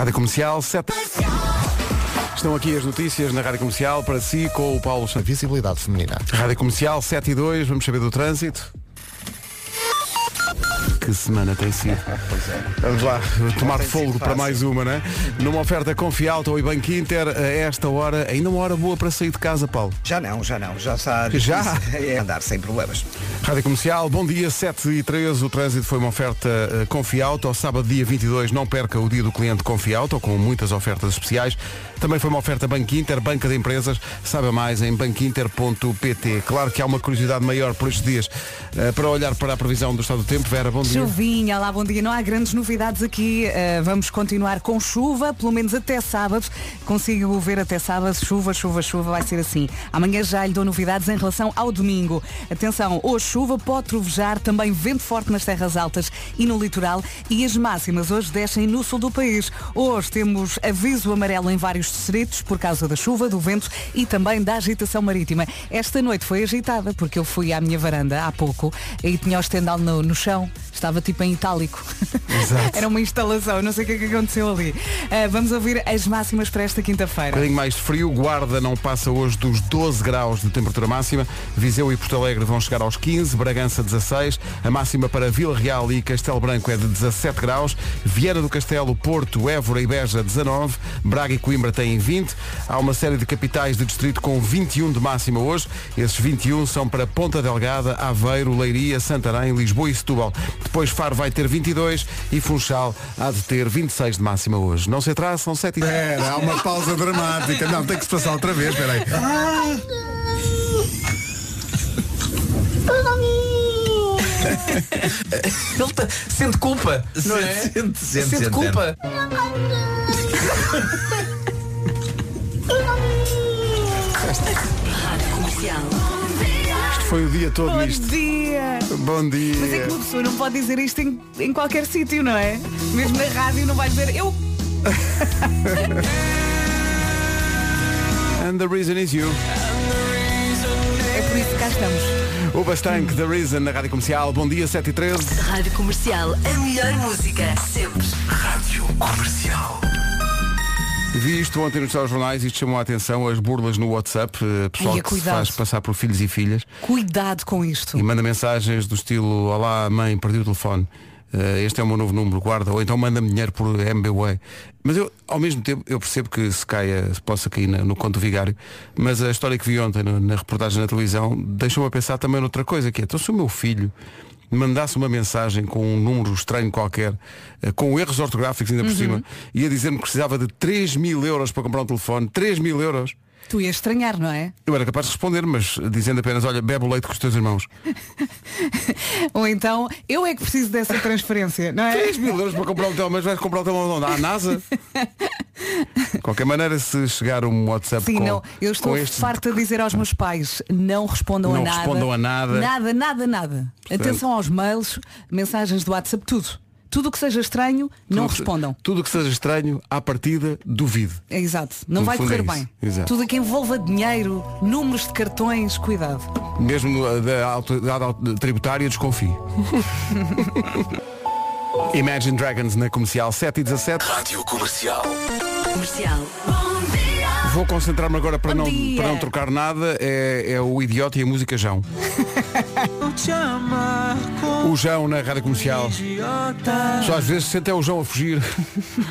Rádio Comercial 7. Estão aqui as notícias na Rádio Comercial para si com o Paulo Santos. Visibilidade feminina. Rádio Comercial 7 e 2, vamos saber do trânsito. Que semana tem sido. Vamos lá, tomar fogo para mais uma, né? Numa oferta Confialto e Banco Inter, a esta hora, ainda uma hora boa para sair de casa, Paulo. Já não, já não, já está Já? É andar sem problemas. Rádio Comercial, bom dia, 7 e 13 O trânsito foi uma oferta uh, Confiauto. Ao sábado, dia 22, não perca o dia do cliente Confiauto, com muitas ofertas especiais. Também foi uma oferta Banco Inter, Banca de Empresas. Saiba mais em banquinter.pt. Claro que há uma curiosidade maior por estes dias uh, para olhar para a previsão do estado do tempo. Vera, bom dia. Chuvinha, lá bom dia. Não há grandes novidades aqui. Uh, vamos continuar com chuva, pelo menos até sábado. Consigo ver até sábado. Chuva, chuva, chuva. Vai ser assim. Amanhã já lhe dou novidades em relação ao domingo. Atenção, hoje chuva, pode trovejar, também vento forte nas terras altas e no litoral. E as máximas hoje descem no sul do país. Hoje temos aviso amarelo em vários distritos por causa da chuva, do vento e também da agitação marítima. Esta noite foi agitada porque eu fui à minha varanda há pouco e tinha o estendal no, no chão. Estava tipo em itálico. Exato. Era uma instalação, não sei o que é que aconteceu ali. Ah, vamos ouvir as máximas para esta Um quinta-feira. bocadinho mais de frio, Guarda não passa hoje dos 12 graus de temperatura máxima, Viseu e Porto Alegre vão chegar aos 15, Bragança 16, a máxima para Vila Real e Castelo Branco é de 17 graus, Viana do Castelo, Porto, Évora e Beja 19, Braga e Coimbra têm 20, há uma série de capitais de distrito com 21 de máxima hoje, esses 21 são para Ponta Delgada, Aveiro, Leiria, Santarém, Lisboa e Setúbal. Depois Faro vai ter 22 e Funchal há de ter 26 de máxima hoje. Não se atrasa, são 7 e Era, há uma pausa dramática. Não, tem que se passar outra vez, peraí. Ele tá- sente culpa, não é? Sente, sente, Sente sente, culpa. Isto foi o dia todo Bom nisto. dia! Bom dia. Mas é que uma pessoa não pode dizer isto em, em qualquer sítio, não é? Mesmo na rádio não vai dizer eu. And the reason is you. É por isso que cá estamos. O Bastanque, The Reason, na Rádio Comercial. Bom dia, 7 e 13. Rádio Comercial, a melhor música, sempre. Rádio Comercial. Vi isto ontem nos telejornais, isto chamou a atenção, as burlas no WhatsApp, eh, pessoal Ai, que se faz passar por filhos e filhas Cuidado com isto. e manda mensagens do estilo Olá mãe, perdi o telefone. Eh, este é o meu novo número, guarda, ou então manda-me dinheiro por MBWay. Mas eu, ao mesmo tempo, eu percebo que se caia, se possa cair na- no conto vigário, mas a história que vi ontem na, na reportagem na televisão deixou-me a pensar também noutra coisa, que é, então se o meu filho mandasse uma mensagem com um número estranho qualquer, eh, com erros ortográficos ainda por cima, ia dizer-me que precisava de 3 mil euros para comprar um telefone, 3 mil euros. Tu ias estranhar, não é? Eu era capaz de responder, mas dizendo apenas, olha, bebe o leite com os teus irmãos. Ou então, eu é que preciso dessa transferência, não é? 3 mil euros para comprar um telemóvel, mas vais comprar um telemóvel onde? À NASA? De qualquer maneira, se chegar um WhatsApp Sim, com, não. Eu estou este farta de dizer aos meus pais, não respondam Não a nada. respondam a nada. Nada, nada, nada. Atenção aos mails, mensagens do WhatsApp, tudo. Tudo o que seja estranho, não tudo- respondam. Tudo o que seja estranho, à partida, duvide. É exato. Não No vai correr é bem. Exato. Tudo o que envolva dinheiro, números de cartões, cuidado. Mesmo uh, da autoridade au- tributária, desconfie. Imagine Dragons na comercial 7 e 17. Rádio Comercial. Comercial. Vou concentrar-me agora para não, para não trocar nada. É, é o idiota e a música Jão. O Jão na rádio comercial. Só às vezes se sente é o Jão a fugir.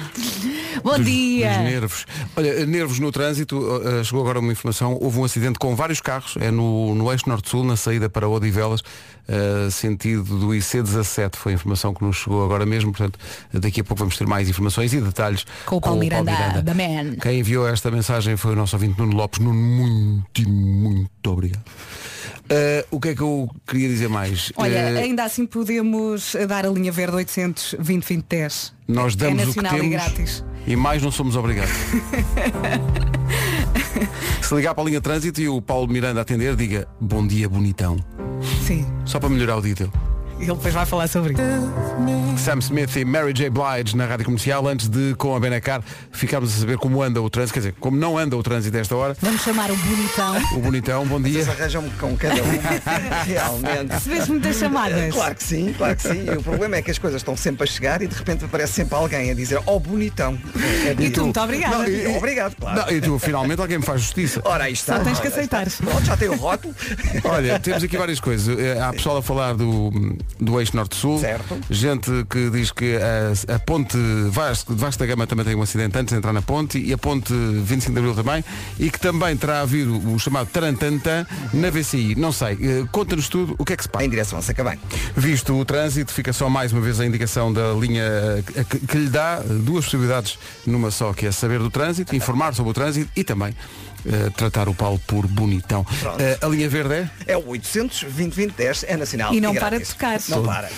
Bom dos, dia. dos nervos. Olha, nervos no trânsito, uh, uh, chegou agora uma informação, houve um acidente com vários carros, é no, no eixo norte-sul, na saída para Odivelas, uh, sentido do IC17, foi a informação que nos chegou agora mesmo, portanto, daqui a pouco vamos ter mais informações e detalhes Com o Paulo Miranda, da Man. Quem enviou esta mensagem foi o nosso ouvinte Nuno Lopes, Nuno, muito, muito obrigado. Uh, o que é que eu queria dizer mais? Olha, Uh, ainda assim podemos dar a linha verde 800 20 20 10. nós damos é o que e temos grátis. e mais não somos obrigados. Se ligar para a linha de trânsito e o Paulo Miranda atender, diga bom dia bonitão. Sim. Só para melhorar o dia dele. Ele depois vai falar sobre isso. Sam Smith e Mary J. Blige na Rádio Comercial, antes de, com a Benacar, ficarmos a saber como anda o trânsito, quer dizer, como não anda o trânsito a esta hora. Vamos chamar o bonitão. O bonitão, bom dia. Vocês arranjam com cada um. Realmente. Recebeste muitas chamadas. Claro que sim, claro que sim. E o problema é que as coisas estão sempre a chegar e de repente aparece sempre alguém a dizer, oh bonitão. É E tu, muito obrigada. Não, e- obrigado, claro. Não, e tu, finalmente alguém me faz justiça. Ora, aí está. Só tens que aceitar. Pronto, já tem o rótulo. Olha, temos aqui várias coisas. Eh, Há pessoal a falar do, do eixo norte-sul. Certo. Gente que diz que a, a ponte Vasco, de Vasco da Gama também tem um acidente antes de entrar na ponte e a ponte 25 de Abril também. E que também terá havido o chamado Tarantantã na VCI. Não sei. Eh, Conta-nos tudo o que é que se passa. em direção a Sacabém. Visto o trânsito, fica só mais uma vez a indicação da linha eh, que, que lhe dá duas possibilidades numa só, que é saber do trânsito, informar sobre o trânsito e também eh, tratar o Paulo por bonitão. Eh, a linha verde é? É o 800 2010 é nacional. E não grátis. para de tocar. Não para.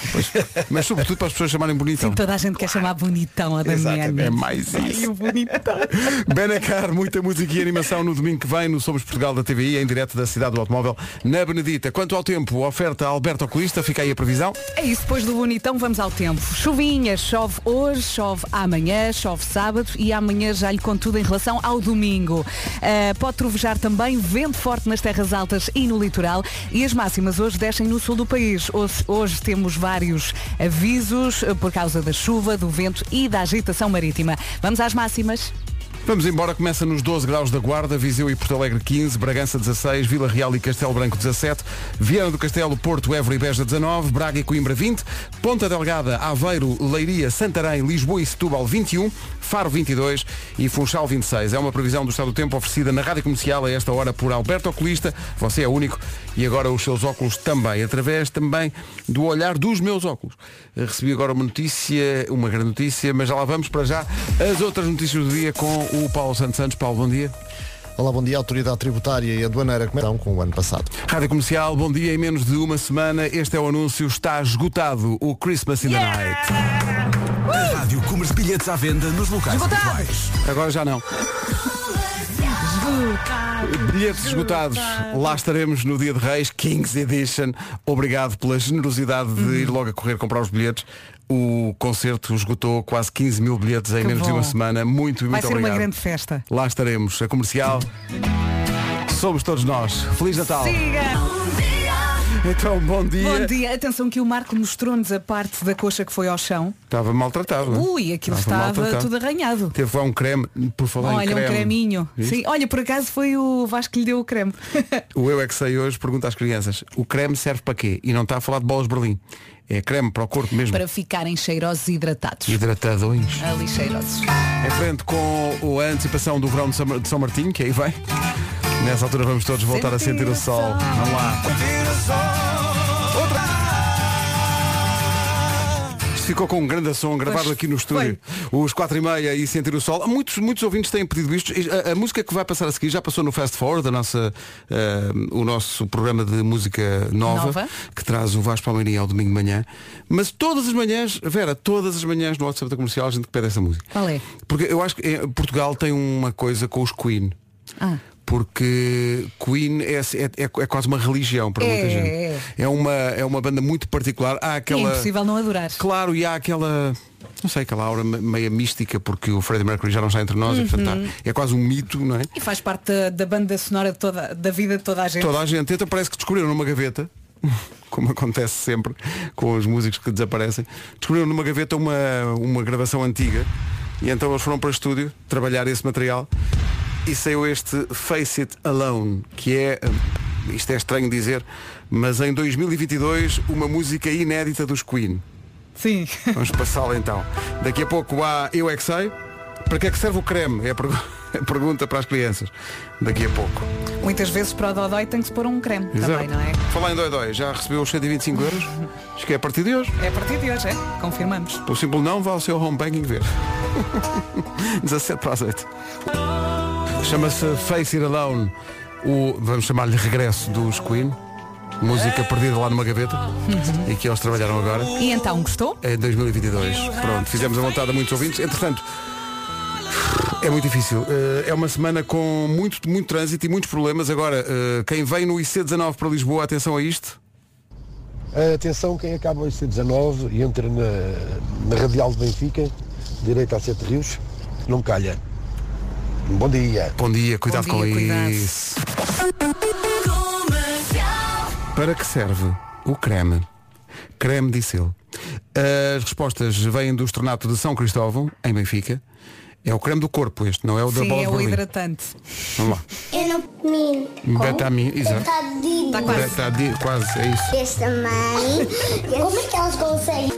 Mas sobretudo para as pessoas chamarem bonitão. Sim, toda a gente quer chamar bonitão a Damiana. É mais isso. Benacar, muita música e animação no domingo que vem no Somos Portugal da TVI, em direto da cidade do automóvel, na Benedita. Quanto ao tempo, oferta Alberto Oculista, fica aí a previsão. É isso, depois do bonitão vamos ao tempo. Chuvinha, chove hoje, chove amanhã, chove sábado e amanhã já lhe conto tudo em relação ao domingo. Ah, pode trovejar também, vento forte nas terras altas e no litoral e as máximas hoje descem no sul do país. Hoje, hoje temos vários avisos ah, por causa da chuva, do vento e da agitação marítima. Vamos às máximas? Vamos embora, começa nos 12 graus da Guarda, Viseu e Porto Alegre 15, Bragança 16, Vila Real e Castelo Branco 17, Viana do Castelo, Porto, Évora e Beja 19, Braga e Coimbra 20, Ponta Delgada, Aveiro, Leiria, Santarém, Lisboa e Setúbal 21, Faro 22 e Funchal 26. É uma previsão do estado do tempo oferecida na Rádio Comercial a esta hora por Alberto Oculista, você é único, e agora os seus óculos também, através também do olhar dos meus óculos. Eh, Recebi agora uma notícia, uma grande notícia, mas já lá vamos para já as outras notícias do dia com o Paulo Santos Santos. Paulo, bom dia. Olá, bom dia. A Autoridade Tributária e Aduaneira começam com o ano passado. Rádio Comercial, bom dia. Em menos de uma semana, este é o anúncio, está esgotado o Christmas in the Night. A Rádio Comercial bilhetes à venda nos locais habituais. Agora já não. Bilhetes esgotados. Lá estaremos no dia de Reis, Kings Edition. Obrigado pela generosidade de ir logo a correr comprar os bilhetes. O concerto esgotou quase 15 mil bilhetes em Que menos de bom. uma semana. Muito, Vai muito ser obrigado. uma grande festa. Lá estaremos. A comercial. Somos todos nós. Feliz Natal. Siga! Então, bom dia. Bom dia. Atenção que o Marco mostrou-nos a parte da coxa que foi ao chão. Estava maltratado. é? Ui, aquilo Estava estava tudo arranhado. Teve lá um creme, por falar em Olha, creme. um creminho. Viste? Sim, olha, por acaso foi o Vasco que lhe deu o creme. O Eu é que sei hoje pergunta às crianças, o creme serve para quê? E não está a falar de bolas Berlim. É creme para o corpo mesmo. Para ficarem cheirosos e hidratados. Hidratadões. Ali cheirosos. Em frente com a antecipação do verão de São, Martinho, que aí vem. Nessa altura vamos todos voltar a sentir o sol. Vamos lá. Ficou com um grande som gravado Pois aqui no estúdio. Os 4 e meia e sentir o sol. Muitos, muitos ouvintes têm pedido isto. A, a música que vai passar a seguir já passou no Fast Forward, a nossa, eh, o nosso programa de música nova, Nova. que traz o Vasco Palmeirinho ao domingo de manhã. Mas todas as manhãs, Vera, todas as manhãs no WhatsApp da comercial a gente pede essa música. Qual é? Porque eu acho que eh, Portugal tem uma coisa com os Queen. Ah. Porque Queen é, é, é quase uma religião para É, muita gente. é. É uma, é uma banda muito particular. Há É aquela. impossível não adorar. Claro, e há aquela. Não sei, aquela aura me- meia mística, porque o Freddie Mercury já não está entre nós, e, portanto, Uhum. é quase um mito, não é? E faz parte da, da banda sonora toda, da vida de toda a gente. Toda a gente. Então parece que descobriram numa gaveta, como acontece sempre com os músicos que desaparecem, descobriram numa gaveta uma, uma gravação antiga e então eles foram para o estúdio trabalhar esse material e saiu este Face It Alone, que é, hum, isto é estranho dizer, mas em 2022 uma música inédita dos Queen. Sim. Vamos passá-la então. Daqui a pouco há Eu é que sei. Para que é que serve o creme? É a, pergu- a pergunta para as crianças. Daqui a pouco. Muitas vezes para o Dodói tem que se pôr um creme Exato. também, não é? Falar em dói dói, já recebeu os 125 euros? Acho que é a partir de hoje. É a partir de hoje, é? Confirmamos. Pelo simples não, vá ao seu home banking ver. 17 para as 8. Chama-se Face It Alone. O, vamos chamar-lhe regresso dos Queen. Música perdida lá numa gaveta. E que eles trabalharam agora. E então, gostou? Em 2022. Pronto, fizemos a vontade a muitos ouvintes. Entretanto, é muito difícil. Eh, É uma semana com muito, muito trânsito e muitos problemas. Agora, eh, quem vem no IC19 para Lisboa, atenção a isto. Atenção, quem acaba o IC19 e entra na, na Radial de Benfica, direito a Sete Rios, não calha. Bom dia. Bom dia, cuidado Bom dia, com cuidado. isso. Para que serve o creme? Creme disse ele. As respostas vêm do Estornato de São Cristóvão, em Benfica. É o creme do corpo este, não é o da Sim, bola é o hidratante. Vamos lá. Eu não minto. Betamina, exato. Betadine. Tá quase. Betadi- quase, é isso. Este também. Como é que elas conseguem?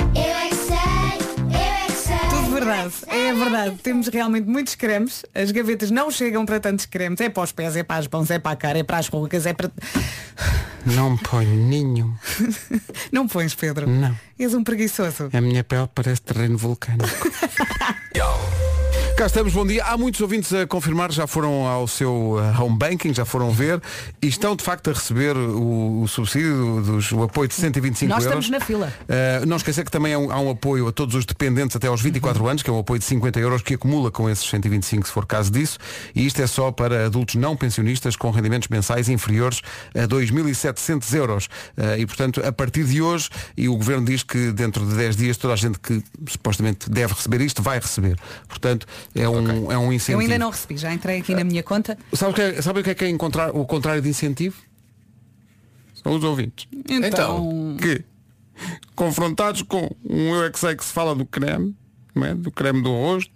Verdade, é verdade. Temos realmente muitos cremes. As gavetas não chegam para tantos cremes. É para os pés, é para as mãos, é para a cara, é para as rugas, é para. Não ponho nenhum. Não pões, Pedro. Não. És um preguiçoso. A minha pele parece terreno vulcânico. Cá estamos, bom dia. Há muitos ouvintes a confirmar, já foram ao seu uh, home banking, já foram ver e estão de facto a receber o, o subsídio dos, o apoio de 125 Nós euros. estamos na fila. Uh, não esquecer que também há um, há um apoio a todos os dependentes até aos 24 anos, que é um apoio de 50 euros que acumula com esses 125 se for caso disso. E isto é só para adultos não pensionistas com rendimentos mensais inferiores a 2.700 euros. Uh, e portanto, a partir de hoje, e o Governo diz que dentro de 10 dias toda a gente que supostamente deve receber isto vai receber. Portanto, é um, é um Eu incentivo. ainda não recebi, já entrei aqui na minha conta. Sabe o que é, sabe o que é, que é encontrar o contrário de incentivo? São os ouvintes. Então, que confrontados com um eu é que sei que se fala do creme, não é? do creme do rosto,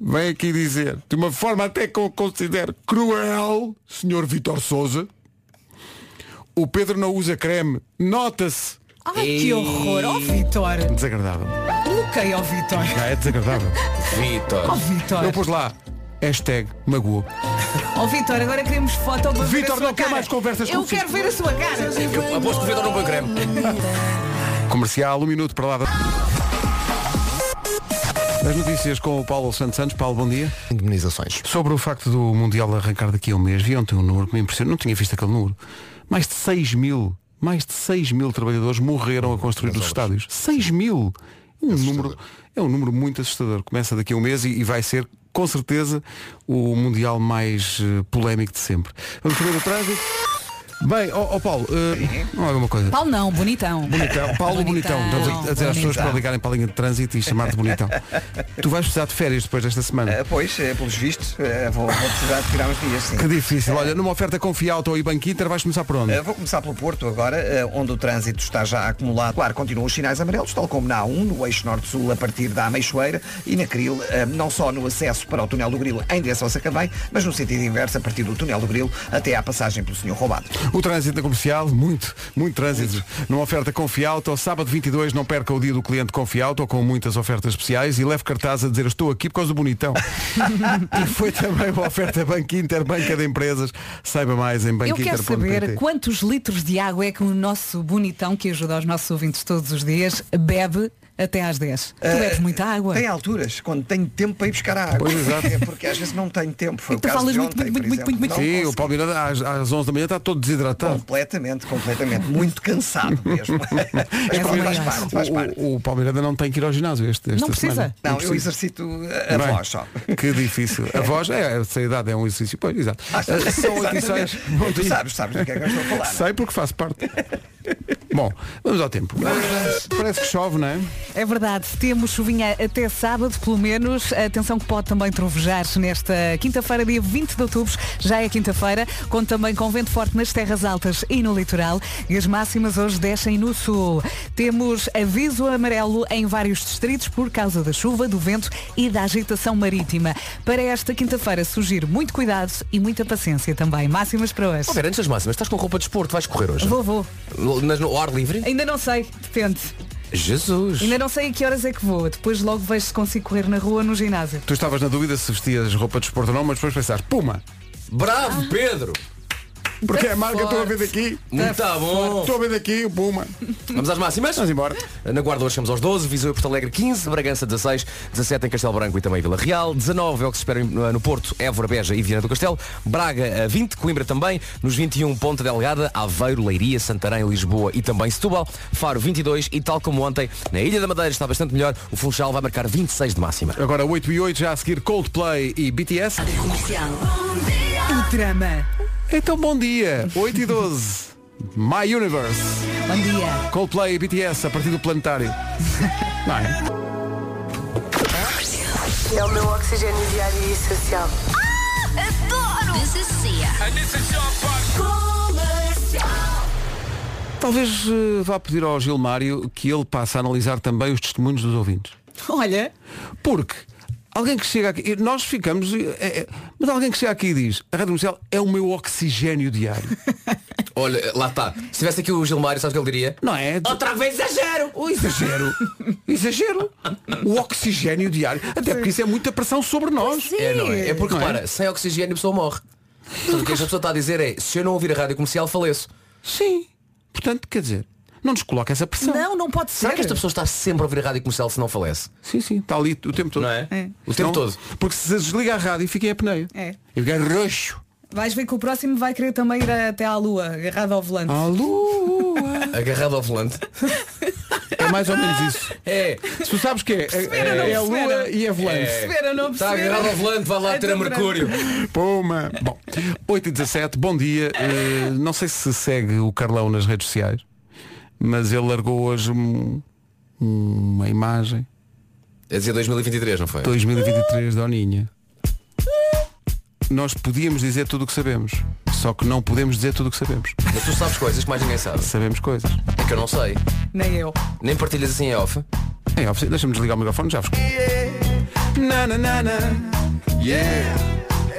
vem aqui dizer, de uma forma até que eu considero cruel, senhor Vitor Souza, o Pedro não usa creme, nota-se. Ai que horror, ó Vitor. Desagradável. Bloqueei ao Vitor. Já é desagradável. Vitor. Ó Vitor. Eu pus lá, hashtag magoou. Ó Vitor, agora queremos foto para Vitor, não quer mais conversas Eu consigo. quero ver a sua cara. Eu aposto que o Vitor não põe creme. Comercial, um minuto para lá. da- As notícias com o Paulo Santos Santos. Paulo, bom dia. Indemnizações. Sobre o facto do Mundial arrancar daqui a um mês, vi ontem um número que me impressionou, não tinha visto aquele número. Mais de 6 mil, mais de 6 mil trabalhadores morreram a construir os estádios. 6 mil! Um número, é um número muito assustador. Começa daqui a um mês e, e vai ser, com certeza, o Mundial mais eh, polémico de sempre. Vamos saber o trânsito. Bem, ó ó, Paulo, eh, não é uma coisa. Paulo não, bonitão. Bonitão, Paulo Bonitão. Bonitão, Estamos a dizer às pessoas bonitão. para ligarem para a linha de trânsito e chamar-te Bonitão. Tu vais precisar de férias depois desta semana. Eh, pois, eh, pelos vistos, eh, vou, vou precisar de tirar uns dias, sim. Que difícil. Olha, numa oferta Confiauto e Banco Inter vais começar por onde? Eh, Vou começar pelo Porto agora, eh, onde o trânsito está já acumulado. Claro, continuam os sinais amarelos, tal como na A1, no eixo norte-sul, a partir da Ameixoeira, e na Cril, eh, não só no acesso para o túnel do Grilo em direção a Sacavém, mas no sentido inverso, a partir do túnel do Grilo até à passagem pelo Senhor Roubado. O trânsito na comercial, muito, muito trânsito. Numa oferta Confiauto, sábado 22, não perca o dia do cliente Confiauto, com muitas ofertas especiais e leve cartaz a dizer estou aqui por causa do bonitão. e foi também uma oferta Banco Inter, banca de empresas. Saiba mais em Eu quero saber banquinter.pt. quantos litros de água é que o nosso bonitão, que ajuda os nossos ouvintes todos os dias, bebe até às 10. Tu Eh, bebes muita água. Tem alturas, quando tenho tempo para ir buscar a água. Pois, exato. É porque às vezes não tenho tempo. Foi E o tu caso falas de muito, ontem, muito, muito, muito, Não Sim, o. Paulo Miranda às, às 11 da manhã está todo desidratado. Completamente, completamente. Muito cansado mesmo. Uma faz parte, faz parte. O, o Paulo Miranda não tem que ir ao ginásio este, esta Não precisa. semana. Não, precisa. eu exercito a, Bem, voz só. Que difícil. A voz, é, essa idade é um exercício. Pois, exato. Ah, Ah, São 8 e 6. Bom Tu sabes, sabes do que é que eu estou a falar. Sei porque faço parte. Bom, vamos ao tempo. Ah, Parece que chove, não é? É verdade, temos chuvinha até sábado, pelo menos. Atenção que pode também trovejar nesta quinta-feira, dia 20 de outubro. Já é quinta-feira, conta também com vento forte nas terras altas e no litoral. E as máximas hoje descem no sul. Temos aviso amarelo em vários distritos por causa da chuva, do vento e da agitação marítima. Para esta quinta-feira, sugiro muito cuidado e muita paciência também. Máximas para hoje. Ó, Vera, antes das máximas, estás com roupa de esporte, vais correr hoje? Vou, vou. Mas no ar livre? Ainda não sei, depende. Jesus. Ainda não sei a que horas é que vou. Depois logo vejo se consigo correr na rua ou no ginásio. Tu estavas na dúvida se vestias roupa de esporte ou não, mas depois pensaste, Puma, Bravo, Pedro! Porque é a marca estou a ver daqui. Muito tá bom. Estou a ver daqui o Puma. Vamos às máximas? Vamos embora. Na Guarda hoje chegamos aos 12, Viseu e Porto Alegre 15, Bragança 16, 17 em Castelo Branco e também Vila Real, 19 é o que se espera no no Porto, Évora, Beja e Viana do Castelo, Braga eh, 20, Coimbra também, nos 21 Ponta Delgada, Aveiro, Leiria, Santarém, Lisboa e também Setúbal, Faro 22 e tal como ontem, na Ilha da Madeira está bastante melhor, o Funchal vai marcar 26 de máxima. Agora 8 e 8, já a seguir Coldplay e BTS. Comercial. O drama. Então bom dia, 8 e 12. My Universe. Bom dia. Coldplay e BTS a partir do planetário. Não é? É o meu oxigênio diário e essencial. Adoro! This is Sia. Talvez eh, vá pedir ao Gilmário que ele passe a analisar também os testemunhos dos ouvintes. Olha, Porque alguém que chega aqui, nós ficamos, é, é, mas alguém que chega aqui e diz, a Rádio Comercial é o meu oxigênio diário. Olha, lá está. Se tivesse aqui o Gilmário, sabes o que ele diria? Não é? Outra vez exagero! O exagero. exagero. O oxigênio diário. Até porque isso é muita pressão sobre nós. É, não é? É porque, Não é? repara, sem oxigênio a pessoa morre. Portanto, o que esta pessoa está a dizer é, se eu não ouvir a rádio comercial, faleço. Sim. Portanto, quer dizer, não nos coloca essa pressão. não, não pode ser. Será que esta pessoa está sempre a ouvir a rádio comercial se não falece? Sim, sim, está ali o tempo todo. Não é? É. O tempo todo. Porque se desliga a rádio fica em apneia. É. E fica roxo. Vais ver que o próximo vai querer também ir até à lua, agarrado ao volante. A lua. Agarrado ao volante. É mais ou menos isso. É. Se tu sabes que é, Perceberam, é, é a lua e é volante. Perceberam, não Está agarrado ao volante, vai lá ter a. Mercúrio. Puma. Bom, 8 e 17, bom dia. Eh, não sei se segue o Carlão nas redes sociais, mas ele largou hoje um- uma imagem. É dizer 2023, não foi? 2023 da Oninha. Nós podíamos dizer tudo o que sabemos, só que não podemos dizer tudo o que sabemos. Mas tu sabes coisas que mais ninguém sabe. Sabemos coisas. É que eu não sei. Nem eu. Nem partilhas assim em off. É, óbvio, deixa-me desligar o microfone, já vos Na, na, na, na. Yeah.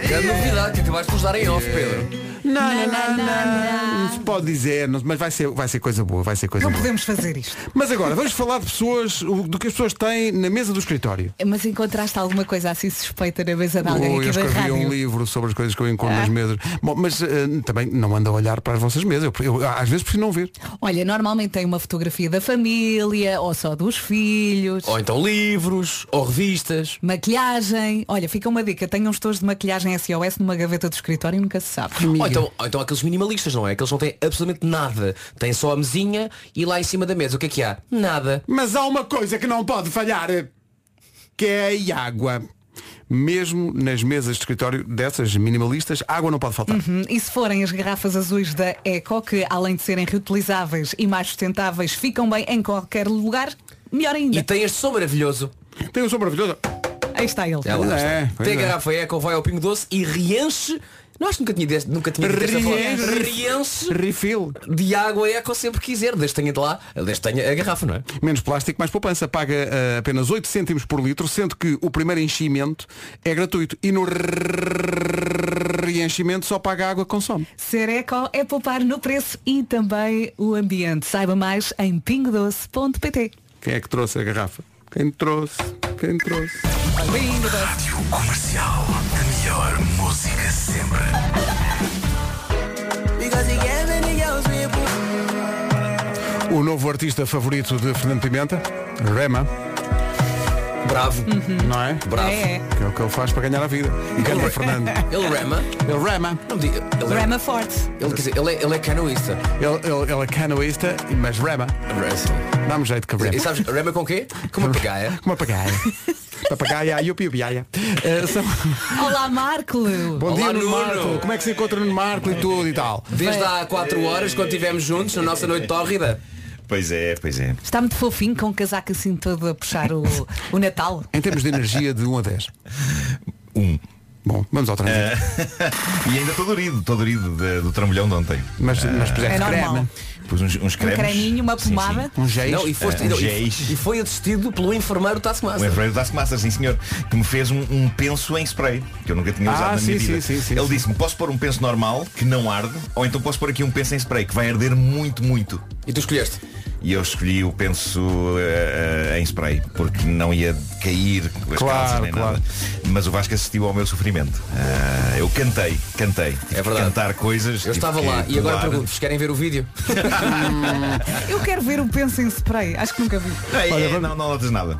Grande novidade que acabaste de nos dar em off, Pedro. Na, na, na. Não se pode dizer, não- mas vai ser, vai ser coisa boa, vai ser coisa Não boa. podemos fazer isto. Mas agora, vamos falar de pessoas, do que as pessoas têm na mesa do escritório. Mas encontraste alguma coisa assim suspeita na mesa de alguém Oh, eu aqui da escrevi um livro sobre as coisas que eu encontro Ah. nas mesas. Bom, mas eh, também não ando a olhar para as vossas mesas. Eu, eu, às vezes prefiro não ver. Olha, normalmente tem uma fotografia da família ou só dos filhos. Ou então livros, ou revistas. Maquilhagem. Olha, fica uma dica. Tenho uns tojos de maquilhagem SOS numa gaveta do escritório e nunca se sabe. Então, ou então aqueles minimalistas, não é? Que eles não têm absolutamente nada. Têm só a mesinha e lá em cima da mesa o que é que há? Nada. Mas há uma coisa que não pode falhar, que é a água. Mesmo nas mesas de escritório dessas minimalistas, água não pode faltar. Hum, E se forem as garrafas azuis da Eco, que além de serem reutilizáveis e mais sustentáveis, ficam bem em qualquer lugar, melhor ainda. E tem este som maravilhoso. Tem um som maravilhoso. Aí está ele. É lá. É, tem a é. garrafa Eco, vai ao Pingo Doce e reenche. Não acho que nunca tinha, deste- nunca tinha dito forma. Refill. de água Eco sempre quiser. Desde que tenha de lá, desde tenha a garrafa, não é? Menos plástico, mais poupança. Paga eh, apenas 8 cêntimos por litro, sendo que o primeiro enchimento é gratuito. E no reenchimento só paga a água que consome. Ser Eco é poupar no preço e também o ambiente. Saiba mais em pingodoce.pt. Quem é que trouxe a garrafa? Quem trouxe? Quem trouxe? Rádio Comercial. A melhor música sempre. O novo artista favorito de Fernando Pimenta, Rema, Bravo. não é? Bravo. É, Que é o que ele faz para ganhar a vida. E canta Fernando. Ele rema. Ele rema. Não me diga. Ele, é. Rema Forte. ele, quer dizer, ele, é, ele é canoísta. Ele, ele, ele é canoísta, mas rema. Dá-me jeito que E rema. sabes, rema com quê? Com uma pegaia. Com uma papagaia. Papagaia, yupi, yupiaia. Eh, são- Olá Marco. Bom Olá, dia, Nuno. Marco. Como é que se encontra no Marco e tudo e tal? Desde há 4 horas, quando estivemos juntos, na nossa noite tórrida. Pois é, pois é. Está muito fofinho com o casaco assim todo a puxar o, o Natal. Em termos de energia de 1 a 10. Um. Bom, vamos ao trânsito. E ainda estou dorido, estou dorido de- do trambolhão de ontem. Mas, mas puseste É normal. creme. Pus uns, uns Um cremes. creminho, uma Sim, pomada. Um geis. Não, e, foste, Ah, um e- geis. e foi assistido pelo enfermeiro sim. O enfermeiro da Master, sim senhor, que me fez um, um penso em spray, que eu nunca tinha Ah, usado na minha sim, vida. sim, sim, sim, Ele sim. disse-me, posso pôr um penso normal, que não arde, ou então posso pôr aqui um penso em spray, que vai arder muito, muito. E tu escolheste? E eu escolhi o penso eh, em spray, porque não ia cair com as Claro, calças nem claro. nada. Mas o Vasco assistiu ao meu sofrimento. Ah, eu cantei, cantei. É verdade. cantar coisas. Eu estava lá e agora pular. pergunto-vos, querem ver o vídeo? Eu quero ver o penso em spray. Acho que nunca vi. Não, é- é- não, não notas nada.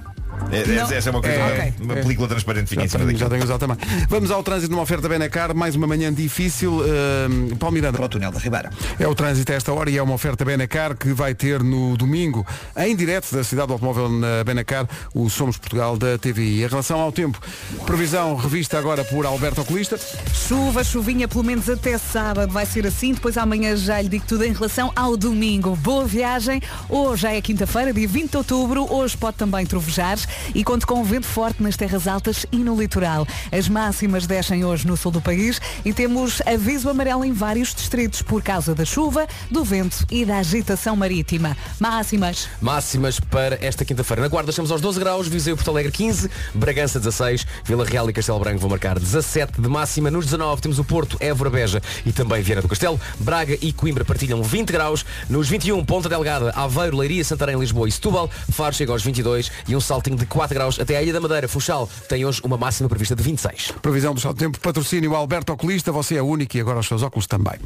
É, Não. essa é uma coisa, É, uma- ok. uma É. película transparente fica Já em cima tenho, já tenho usado também. Vamos ao trânsito numa oferta Benacar, mais uma manhã difícil. Uh, Paulo Miranda. Para o túnel da Ribeira. É o trânsito a esta hora e é uma oferta Benacar que vai ter no domingo, em direto da cidade do automóvel na Benacar, o Somos Portugal da TVI. Em relação ao tempo, previsão revista agora por Alberto Oculista. Chuva, chuvinha, pelo menos até sábado vai ser assim. Depois amanhã já lhe digo tudo em relação ao domingo. Boa viagem. Hoje é quinta-feira, dia 20 de outubro. Hoje pode também trovejar e conto com vento forte nas terras altas e no litoral. As máximas descem hoje no sul do país e temos aviso amarelo em vários distritos por causa da chuva, do vento e da agitação marítima. Máximas. Máximas para esta quinta-feira. Na Guarda estamos aos 12 graus, Viseu Porto Alegre 15, Bragança 16, Vila Real e Castelo Branco vão marcar 17 de máxima. Nos 19 temos o Porto, Évora, Beja e também Viana do Castelo. Braga e Coimbra partilham 20 graus. Nos 21, Ponta Delgada, Aveiro, Leiria, Santarém, Lisboa e Setúbal. Faro chega aos 22 e um saltinho de 4 graus até a Ilha da Madeira. Funchal tem hoje uma máxima prevista de 26. Previsão do estado do tempo, patrocínio Alberto Oculista, você é único e agora os seus óculos também.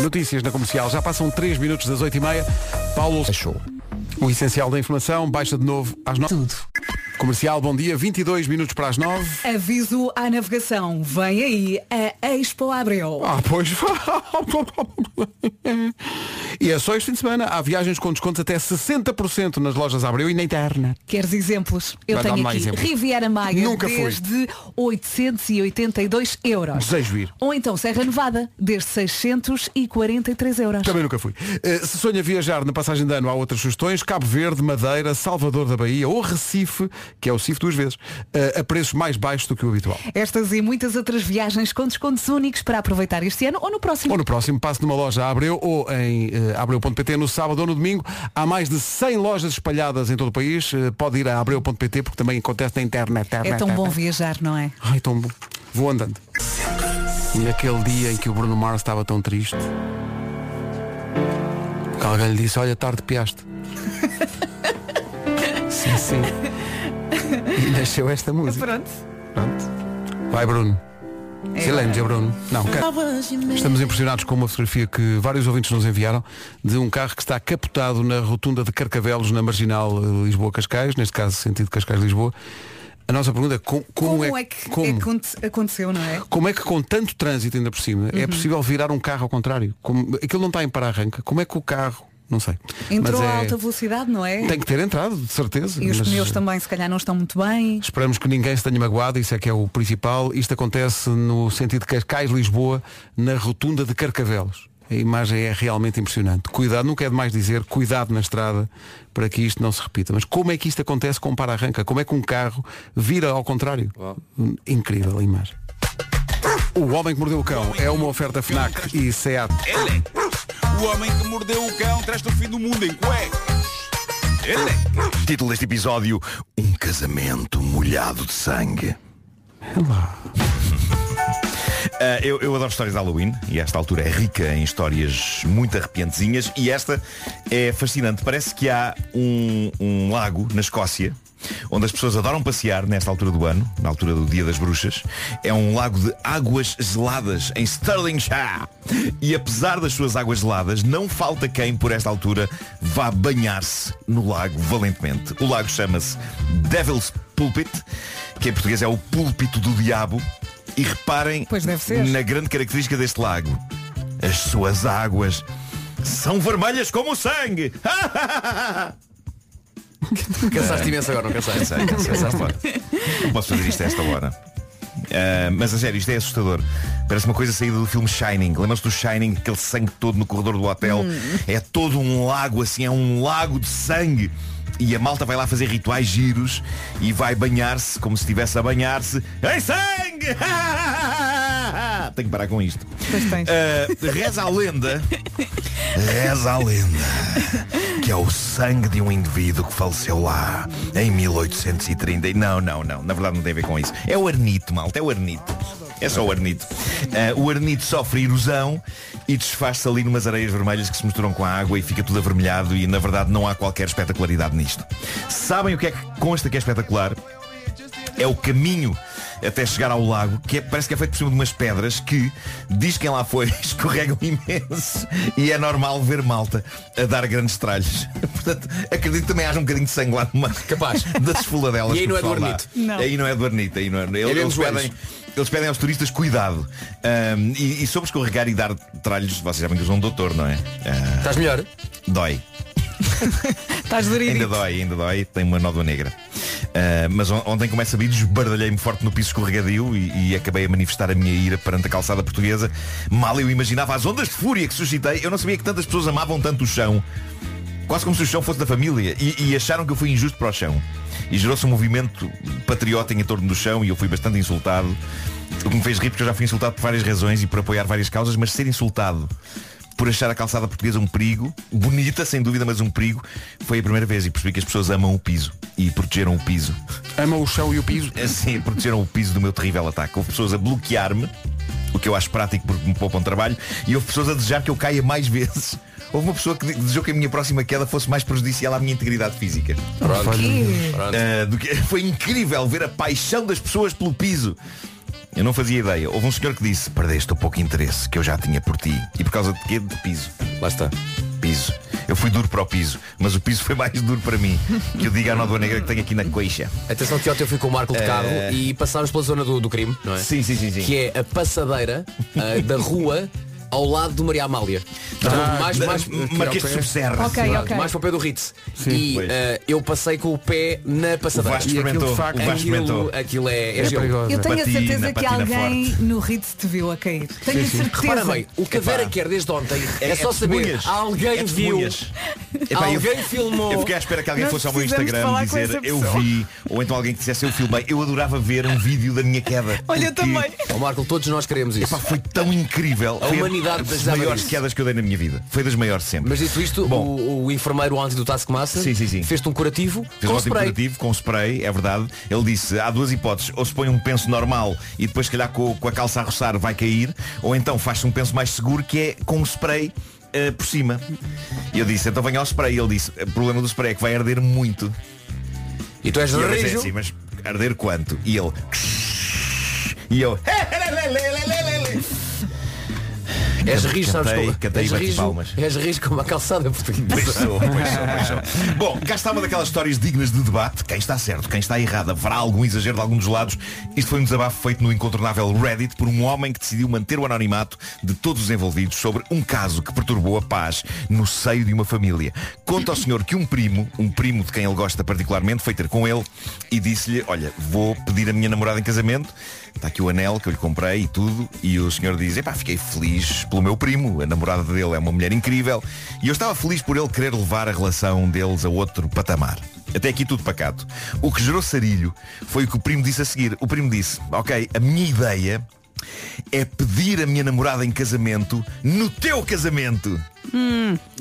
Notícias na comercial, já passam 3 minutos das 8h30. Paulo Fechou. O essencial da informação, baixa de novo às 9 Tudo. Comercial, bom dia, 22 minutos para as 9. Aviso à navegação. Vem aí a Expo Abreu. Ah, pois. e é só este fim de semana. Há viagens com descontos até 60% nas lojas Abreu e na internet. Queres exemplos? Eu Vai, tenho aqui exemplos. Riviera Maia Nunca fui. desde 882 euros. Desejo ir. Ou então Serra Nevada desde 643 euros. Também nunca fui. Eh, se sonha viajar na passagem de ano, há outras sugestões. Cabo Verde, Madeira, Salvador da Bahia ou Recife, que é o CIF duas vezes, eh, a preços mais baixos do que o habitual. Estas e muitas outras viagens com descontos únicos para aproveitar este ano ou no próximo. Ou no próximo, passe numa loja Abreu ou em eh, abreu.pt no sábado ou no domingo. Há mais de 100 lojas espalhadas em todo o país. Eh, pode ir a abreu.pt porque também acontece na internet. É tão bom viajar, não é? Ai, tão bom. Vou andando. E aquele dia em que o Bruno Mars estava tão triste. que Alguém lhe disse, olha, tarde piaste. sim, sim. E nasceu esta música. Pronto. Pronto. Vai, Bruno. É. Silêncio, Bruno. Não, Estamos impressionados com uma fotografia que vários ouvintes nos enviaram de um carro que está capotado na rotunda de Carcavelos, na marginal eh, Lisboa-Cascais, neste caso sentido Cascais-Lisboa. A nossa pergunta é como, como Como, é, é, que como? é aconteceu, não é? Como é que com tanto trânsito ainda por cima é Uhum. possível virar um carro ao contrário? Como, aquilo não está em para-arranca. Como é que o carro, não sei. Entrou Mas a é- alta velocidade, não é? Tem que ter entrado, de certeza. E os mas- pneus também se calhar não estão muito bem. Esperamos que ninguém se tenha magoado, isso é que é o principal. Isto acontece no sentido de Cascais-Lisboa, na rotunda de Carcavelos. A imagem é realmente impressionante. Cuidado, nunca é demais dizer, cuidado na estrada para que isto não se repita. Mas como é que isto acontece com um para-arranca? Como é que um carro vira ao contrário? Incrível a imagem. O Homem que Mordeu o Cão é uma oferta FNAC e SEAT. O homem que mordeu o cão traz-te o fim do mundo em cuecas. Ele. Título deste episódio, um casamento molhado de sangue. Ah, eu, eu adoro histórias de Halloween e esta altura é rica em histórias muito arrepiantezinhas e esta é fascinante. Parece que há um, um lago na Escócia onde as pessoas adoram passear nesta altura do ano, na altura do Dia das Bruxas. É um lago de águas geladas em Stirlingshire. E apesar das suas águas geladas, não falta quem por esta altura vá banhar-se no lago valentemente. O lago chama-se Devil's Pulpit, que em português é o púlpito do diabo. E reparem na grande característica deste lago. As suas águas são vermelhas como o sangue. Cansaste imenso agora, não cansaste? Cansei, cansei, cansei, pá. Não posso fazer isto a esta hora. Ah, mas a sério, isto é assustador. Parece uma coisa saída do filme Shining. Lembram-se do Shining, aquele sangue todo no corredor do hotel? É todo um lago assim, é um lago de sangue. E a malta vai lá fazer rituais giros e vai banhar-se como se estivesse a banhar-se em sangue! Tenho que parar com isto. Ah, reza a lenda. Reza a lenda que é o sangue de um indivíduo que faleceu lá em 1830. E Não, não, não. Na verdade não tem a ver com isso. É o arnito, malta. É o arnito. É só o arnito. Ah, o arnito sofre erosão e desfaz-se ali numas areias vermelhas que se misturam com a água e fica tudo avermelhado e na verdade não há qualquer espetacularidade nisto. Sabem o que é que consta que é espetacular? É o caminho até chegar ao lago, que é- parece que é feito por cima de umas pedras que, diz quem lá foi, escorregam imenso e é normal ver malta a dar grandes tralhos. Portanto, acredito que também haja um bocadinho de sangue lá no mar. Capaz. Das esfoladelas. E aí que não é do. Arnito? Não. Aí não é do Arnito. Aí não é, eles, eles pedem, eles pedem aos turistas cuidado. Ahm, e, e sobre escorregar e dar tralhos, vocês sabem que eu sou um doutor, não é? Ah, Estás melhor? dói. Estás Ainda duririto. dói, ainda dói, tem uma nódoa negra. Ah, mas on- ontem, como é sabido, esbardalhei-me forte no piso escorregadio e, e acabei a manifestar a minha ira perante a calçada portuguesa. Mal eu imaginava as ondas de fúria que suscitei, eu não sabia que tantas pessoas amavam tanto o chão. Quase como se o chão fosse da família. E, e acharam que eu fui injusto para o chão. E gerou-se um movimento patriota em torno do chão e eu fui bastante insultado. O que me fez rir porque eu já fui insultado por várias razões e por apoiar várias causas, mas ser insultado por achar a calçada portuguesa um perigo, bonita sem dúvida, mas um perigo, foi a primeira vez e percebi que as pessoas amam o piso e protegeram o piso. Amam o chão e o piso? Assim, protegeram o piso do meu terrível ataque. Houve pessoas a bloquear-me, o que eu acho prático porque me poupam trabalho, e houve pessoas a desejar que eu caia mais vezes. Houve uma pessoa que desejou que a minha próxima queda fosse mais prejudicial à minha integridade física. Pronto. Pronto. Do que- foi incrível ver a paixão das pessoas pelo piso. Eu não fazia ideia. Houve um senhor que disse, perdeste o pouco interesse que eu já tinha por ti. E por causa de quê? De piso. Lá está. Piso. Eu fui duro para o piso, mas o piso foi mais duro para mim. Que eu diga à nódoa negra que tenho aqui na coixa. Atenção que ontem eu fui com o Marco de carro Eh. e passámos pela zona do, do crime, não é? Sim, sim, sim, sim. Que é a passadeira ah, da rua ao lado do Maria Amália. Portanto, mais, da- mais, Marquês de Subserra. Ok, mais para o pé do Ritz. E Pois. ah, eu passei com o pé na passadeira. Vasco E aquilo, experimentou. de facto, o Vasco Aquilo, experimentou. aquilo é, é, É gelo. perigoso. Eu tenho a Patina, certeza que patina alguém forte. no Ritz te viu a cair. Tenho a certeza. Repara bem, o que a Vera quer desde ontem é, só saber. testemunhas. Alguém É viu. testemunhas. Epá, eu- Alguém filmou. Eu fiquei à espera que alguém Nós fosse ao meu precisamos de Instagram falar com dizer essa eu pessoa." vi, ou então alguém que dissesse eu filmei. Eu adorava ver um vídeo da minha queda. Olha, eu porque, também. Ó Marco, todos nós queremos isso. Epá, foi tão incrível. A Foi humanidade das maiores disso. quedas que eu dei na minha vida. Foi das maiores sempre. Mas dito isto, Bom. o, o enfermeiro ontem do Taskmaster Sim, sim, sim. fez-te um curativo Fez com um spray. curativo com spray, é verdade. Ele disse, há duas hipóteses. Ou se põe um penso normal e depois, se calhar, com, com a calça a roçar vai cair. Ou então faz-se um penso mais seguro que é com um spray eh, por cima. E eu disse, então venha ao spray. Ele disse, o problema do spray é que vai arder muito. E tu és E pensei rijo. assim, mas arder quanto? E ele... E eu... És rijo, sabes Cantei, como? cantei és, rijo, palmas. és rijo como a calçada portuguesa. Pois sou, pois sou, pois sou. Bom, cá está uma daquelas histórias dignas de debate. Quem está certo, quem está errado, haverá algum exagero de algum dos lados. Isto foi um desabafo feito no incontornável Reddit por um homem que decidiu manter o anonimato de todos os envolvidos sobre um caso que perturbou a paz no seio de uma família. Conta ao senhor que um primo, um primo de quem ele gosta particularmente, foi ter com ele e disse-lhe, olha, vou pedir a minha namorada em casamento. Está aqui o anel que eu lhe comprei e tudo. E o senhor diz, epá, fiquei feliz pelo meu primo. A namorada dele é uma mulher incrível. E eu estava feliz por ele querer levar a relação deles a outro patamar. Até aqui tudo pacato. O que gerou sarilho foi o que o primo disse a seguir. O primo disse, ok, a minha ideia é pedir a minha namorada em casamento no teu casamento.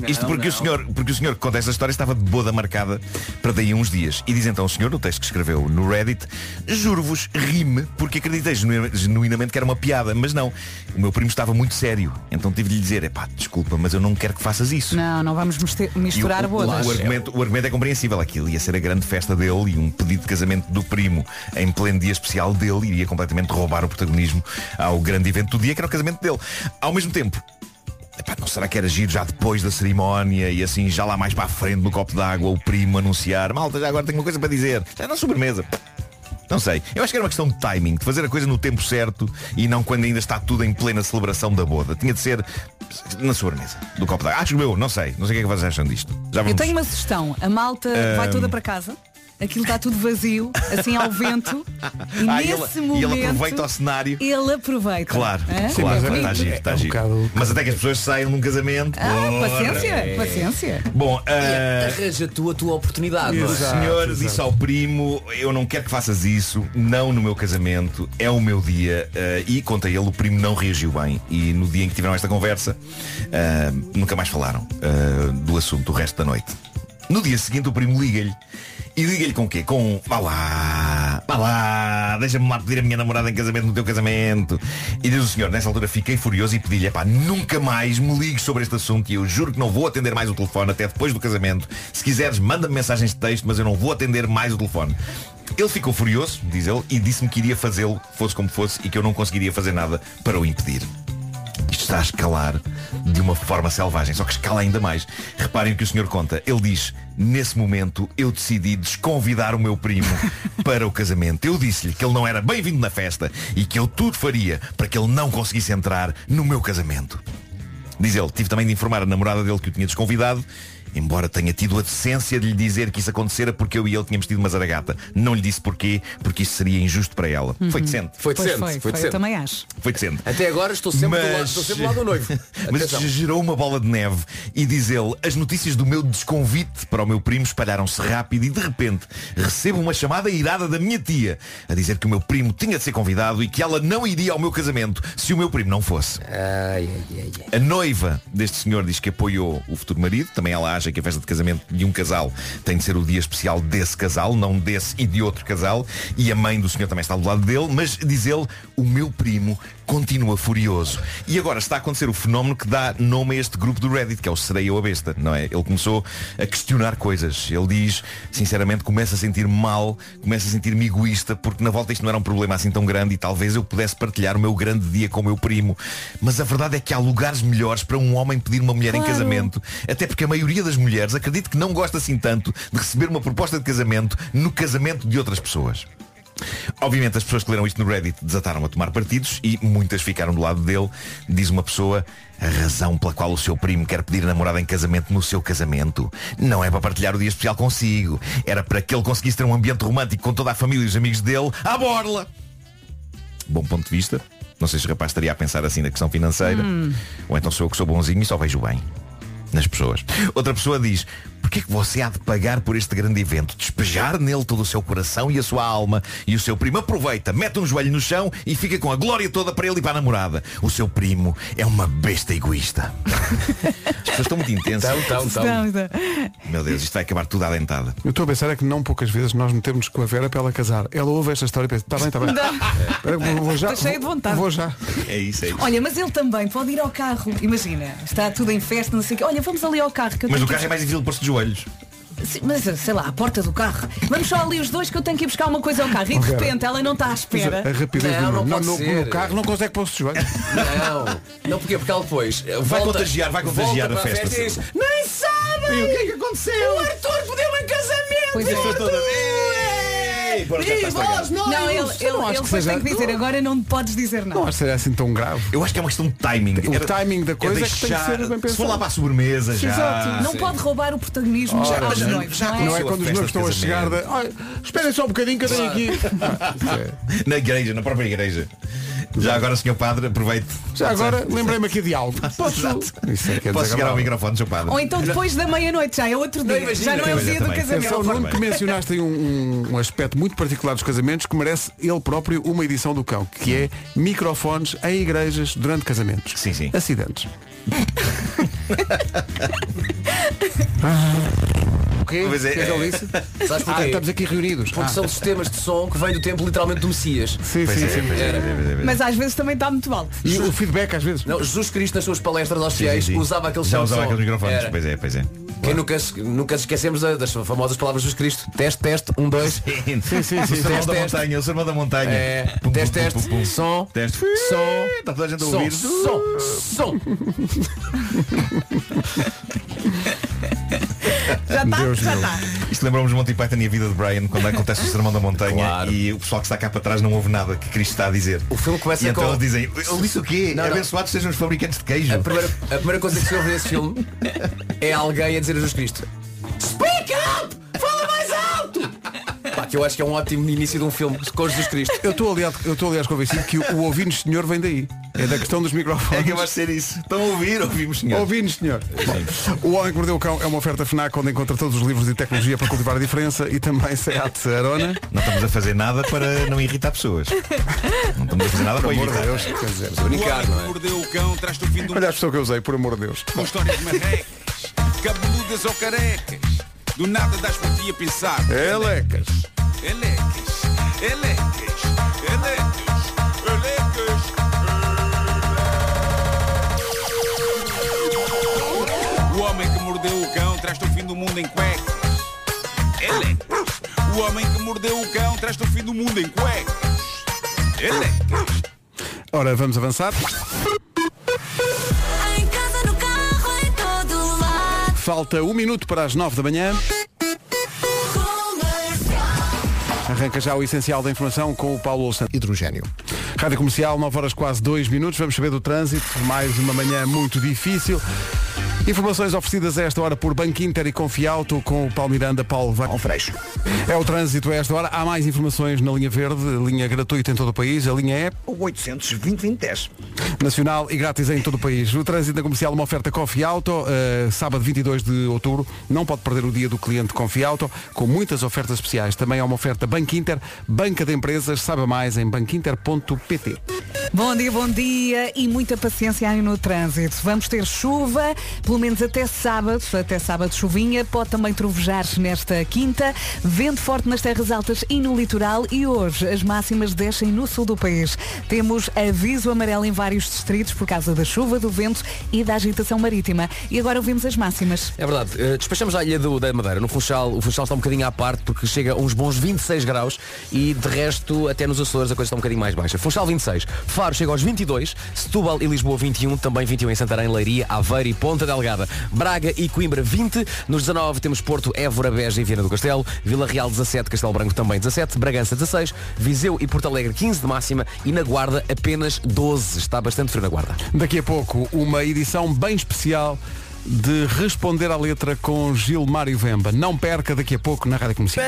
Isto porque, O senhor, porque o senhor que conta esta história estava de boda marcada para daí uns dias. E diz então o senhor, no texto que escreveu no Reddit, juro-vos, rime, porque acreditei genu- genuinamente que era uma piada. Mas não, o meu primo estava muito sério. Então tive de lhe dizer, epá, desculpa, mas eu não quero que faças isso. Não, não vamos misturar E o, bodas. o, argumento, o argumento é compreensível. Aquilo ia ser a grande festa dele e um pedido de casamento do primo em pleno dia especial dele iria completamente roubar o protagonismo ao grande evento do dia, que era o casamento dele. Ao mesmo tempo, epá, não será que era giro já depois da cerimónia e assim já lá mais para a frente no copo d'água o primo anunciar, malta, já agora tenho uma coisa para dizer. Já na sobremesa. Não sei. Eu acho que era uma questão de timing, de fazer a coisa no tempo certo e não quando ainda está tudo em plena celebração da boda. Tinha de ser na sobremesa do copo d'água. Acho eu, não sei. Não sei o que é que vocês acham disto. Já Eu vamos... tenho uma sugestão. A malta vai toda para casa. Aquilo está tudo vazio, assim ao vento. E Ah, nesse ele, momento. e ele aproveita o cenário. Ele aproveita. Claro, Hã? claro, É está giro, está é um giro. bocado- Mas até que as pessoas saiam num casamento. Ah, ora, paciência, é. paciência. Bom, ah, Arranja tu a tua oportunidade. o é? Exato. senhor disse ao primo, eu não quero que faças isso, não no meu casamento, é o meu dia. ah, e conta ele, o primo não reagiu bem. E no dia em que tiveram esta conversa, ah, nunca mais falaram ah, do assunto o resto da noite. No dia seguinte o primo liga-lhe. E liga-lhe com o quê? Com vá lá, vá lá, deixa-me lá pedir a minha namorada em casamento no teu casamento. E diz o senhor, nessa altura fiquei furioso e pedi-lhe, pá, nunca mais me ligues sobre este assunto e eu juro que não vou atender mais o telefone até depois do casamento. Se quiseres, manda-me mensagens de texto, mas eu não vou atender mais o telefone. Ele ficou furioso, diz ele, e disse-me que iria fazê-lo, fosse como fosse, e que eu não conseguiria fazer nada para o impedir. Isto está a escalar de uma forma selvagem, só que escala ainda mais. Reparem o que o senhor conta. Ele diz, nesse momento eu decidi desconvidar o meu primo para o casamento. Eu disse-lhe que ele não era bem-vindo na festa e que eu tudo faria para que ele não conseguisse entrar no meu casamento. Diz ele, tive também de informar a namorada dele que o tinha desconvidado Embora tenha tido a decência de lhe dizer que isso acontecera porque eu e ele tínhamos tido uma zaragata. Não lhe disse porquê, porque isso seria injusto para ela. Uhum. Foi decente. Foi decente. foi, Foi, foi, eu decente. também acho. Foi decente. Até agora estou sempre, do, lado, estou sempre do lado do noivo. Mas Atenção. gerou uma bola de neve e diz ele, as notícias do meu desconvite para o meu primo espalharam-se rápido e de repente recebo uma chamada irada da minha tia a dizer que o meu primo tinha de ser convidado e que ela não iria ao meu casamento se o meu primo não fosse. Ai, ai, ai, ai. A noiva deste senhor diz que apoiou o futuro marido. Também ela acha que a festa de casamento de um casal tem de ser o dia especial desse casal, não desse e de outro casal. E a mãe do senhor também está do lado dele. Mas diz ele, o meu primo continua furioso. E agora está a acontecer o fenómeno que dá nome a este grupo do Reddit, que é o Serei ou a Besta, não é? Ele começou a questionar coisas. Ele diz, sinceramente, começa a sentir mal, começa a sentir-me egoísta, porque na volta isto não era um problema assim tão grande e talvez eu pudesse partilhar o meu grande dia com o meu primo. Mas a verdade é que há lugares melhores para um homem pedir uma mulher em Claro. casamento, até porque a maioria das mulheres acredito que não gosta assim tanto de receber uma proposta de casamento no casamento de outras pessoas. Obviamente as pessoas que leram isto no Reddit desataram a tomar partidos e muitas ficaram do lado dele. Diz uma pessoa, a razão pela qual o seu primo quer pedir a namorada em casamento no seu casamento não é para partilhar o dia especial consigo. Era para que ele conseguisse ter um ambiente romântico com toda a família e os amigos dele à borla. Bom ponto de vista. Não sei se o rapaz estaria a pensar assim na questão financeira. Ou então sou eu que sou bonzinho e só vejo bem nas pessoas. Outra pessoa diz, porquê que você há de pagar por este grande evento? Despejar nele todo o seu coração e a sua alma e o seu primo aproveita, mete um joelho no chão e fica com a glória toda para ele e para a namorada. O seu primo é uma besta egoísta. As pessoas estão muito intensas. Então. Não, não. Meu Deus, isto vai acabar tudo à dentada. Eu estou a pensar é que não poucas vezes nós metemos com a Vera para ela casar. Ela ouve esta história e pensa, está bem, está bem. Espera, vou- vou já, Estou cheia de vontade. Vou já. É isso, é isso. Olha, mas ele também pode ir ao carro. Imagina, está tudo em festa, não sei o quê. Olha, vamos ali ao carro. Que eu Mas o carro é mais difícil de pôr-se de joelhos. Mas sei lá, a porta do carro. Vamos só ali os dois que eu tenho que ir buscar uma coisa ao carro. E de repente ela não está à espera. a rapidez Não, do não no, pode no- ser. carro não consegue pôr-se de joelho. Não, não porquê? Porque ela depois eh, volta, contagiar, vai contagiar a para festa. e diz, Nem sabem! o que é que aconteceu? O Arthur pediu-me em casamento! Pois é. Todas, "Ei, bora, já está estragado." Não, ele, ele, não acho ele que depois seja- tem que dizer, agora não podes dizer Não nada. acho que seja assim tão grave. Eu acho que é uma questão de timing. O timing da coisa é que tem que ser bem Se for pensado. lá para a sobremesa já. Exato. Não pode roubar o protagonismo já aos já- noivos, já não é? Não é quando os festa noivos estão a chegar. "Olha, Esperem só um bocadinho que eu tenho aqui. Ah, é. Na igreja, na própria igreja. Já agora, senhor padre, aproveite. Já agora lembrei-me aqui de algo. Posso? Exato. Isso é que é Posso chegar ao desagradável. microfone, senhor padre. Ou então depois da meia-noite, já é outro dia. já não é o dia do casamento. Atenção, Fora Nuno, que mencionaste aí um, um- um aspecto muito particular dos casamentos que merece ele próprio uma edição do cão, que é microfones em igrejas durante casamentos. Sim, sim. Acidentes. o quê? Pois é. que é ele disse? Sabes Ah, porquê? estamos aqui reunidos. Porque Ah, são sistemas de som que vêm do tempo literalmente do Messias. sim, Pois sim, é, sim. pois é, pois é, pois é, pois é. Mas às vezes também está muito alto. E o feedback às vezes. Não, Jesus Cristo nas suas palestras aos fiéis Sim, sim. usava aquele Já de usava som. aqueles microfones. Era. Pois é, pois é. Quem nunca, se- nunca se esquecemos da- das famosas palavras de Jesus Cristo. Teste, teste, um, dois. Sim, sim, sim. O sermão Teste, da teste. montanha, o sermão da montanha. É, Pum, teste, pum, teste, pum, pum. som, Teste. som, Está toda a gente a som, ouvir. som, som. Já está? Deus Já está. Isto lembrou-nos de Monty Python e a vida de Brian quando acontece o sermão da montanha Claro. e o pessoal que está cá para trás não ouve nada que Cristo está a dizer. O filme começa E então com... eles dizem, ele disse o quê? Não, não. Abençoados sejam os fabricantes de queijo. A primeira, a primeira coisa que se ouve nesse filme é alguém a dizer a Jesus Cristo Speak up! Fala mais que eu acho que é um ótimo início de um filme com Jesus Cristo. Eu estou aliás, eu estou aliás convencido que o, o ouvindo senhor vem daí. É da questão dos É microfones. que vai ser isso. Estão a ouvir, ouvimos senhor. Ouvindo, senhor. Bom, o Homem que Mordeu o Cão é uma oferta FNAC onde encontra todos os livros de tecnologia para cultivar a diferença e também Seat Arona. Não estamos a fazer nada para não irritar pessoas. Não estamos a fazer nada Por para amor de irritar. Deus, quer dizer. O Brincar, homem não que é? mordeu o cão traz-te o fim do Olha a pessoa que eu usei, por amor de Deus. com histórias marrecas, cabeludas ou carecas. Do nada das por ti a pensar. Elecas. Elecas, elecas, elecas, elecas. O homem que mordeu o cão traz-te o fim do mundo em cuecas. Elecas. O homem que mordeu o cão traz-te o fim do mundo em cuecas. Elecas. Ora, vamos avançar. Falta um minuto para as nove da manhã. Arranca já o essencial da informação com o Paulo Santos. Hidrogênio. Rádio Comercial, 9 horas quase 2 minutos. Vamos saber do trânsito. Mais uma manhã muito difícil. Informações oferecidas a esta hora por Banco Inter e Confiauto com o Paulo Miranda, Paulo Vai. Freixo. É o trânsito a esta hora. Há mais informações na linha verde, linha gratuita em todo o país. A linha é O 820 2010. nacional e grátis em todo o país. O trânsito na comercial, uma oferta Confiauto, uh, sábado 22 de outubro. Não pode perder o dia do cliente Confiauto, com muitas ofertas especiais. Também há uma oferta Banco Inter, banca de empresas. Saiba mais em banquinter.pt. Bom dia, bom dia e muita paciência aí no trânsito. Vamos ter chuva, pelo menos até sábado, até sábado chuvinha, pode também trovejar nesta quinta, vento forte nas terras altas e no litoral e hoje as máximas descem no sul do país. Temos aviso amarelo em vários distritos por causa da chuva, do vento e da agitação marítima. E agora ouvimos as máximas. É verdade, Eh, despachamos a ilha do, da Madeira. No Funchal, o Funchal está um bocadinho à parte porque chega a uns bons 26 graus e de resto até nos Açores a coisa está um bocadinho mais baixa. Funchal 26, Faro chega aos 22, Setúbal e Lisboa 21, também 21 em Santarém, Leiria, Aveiro e Ponta Delgada. Braga e Coimbra 20, nos 19 temos Porto, Évora, Beja e Viana do Castelo, Vila Real 17, Castelo Branco também 17, Bragança 16, Viseu e Porto Alegre 15 de máxima e na Guarda apenas 12. Está bastante frio na Guarda. Daqui a pouco, uma edição bem especial de Responder à Letra com Gilmário Vemba. Não perca daqui a pouco na Rádio Comercial.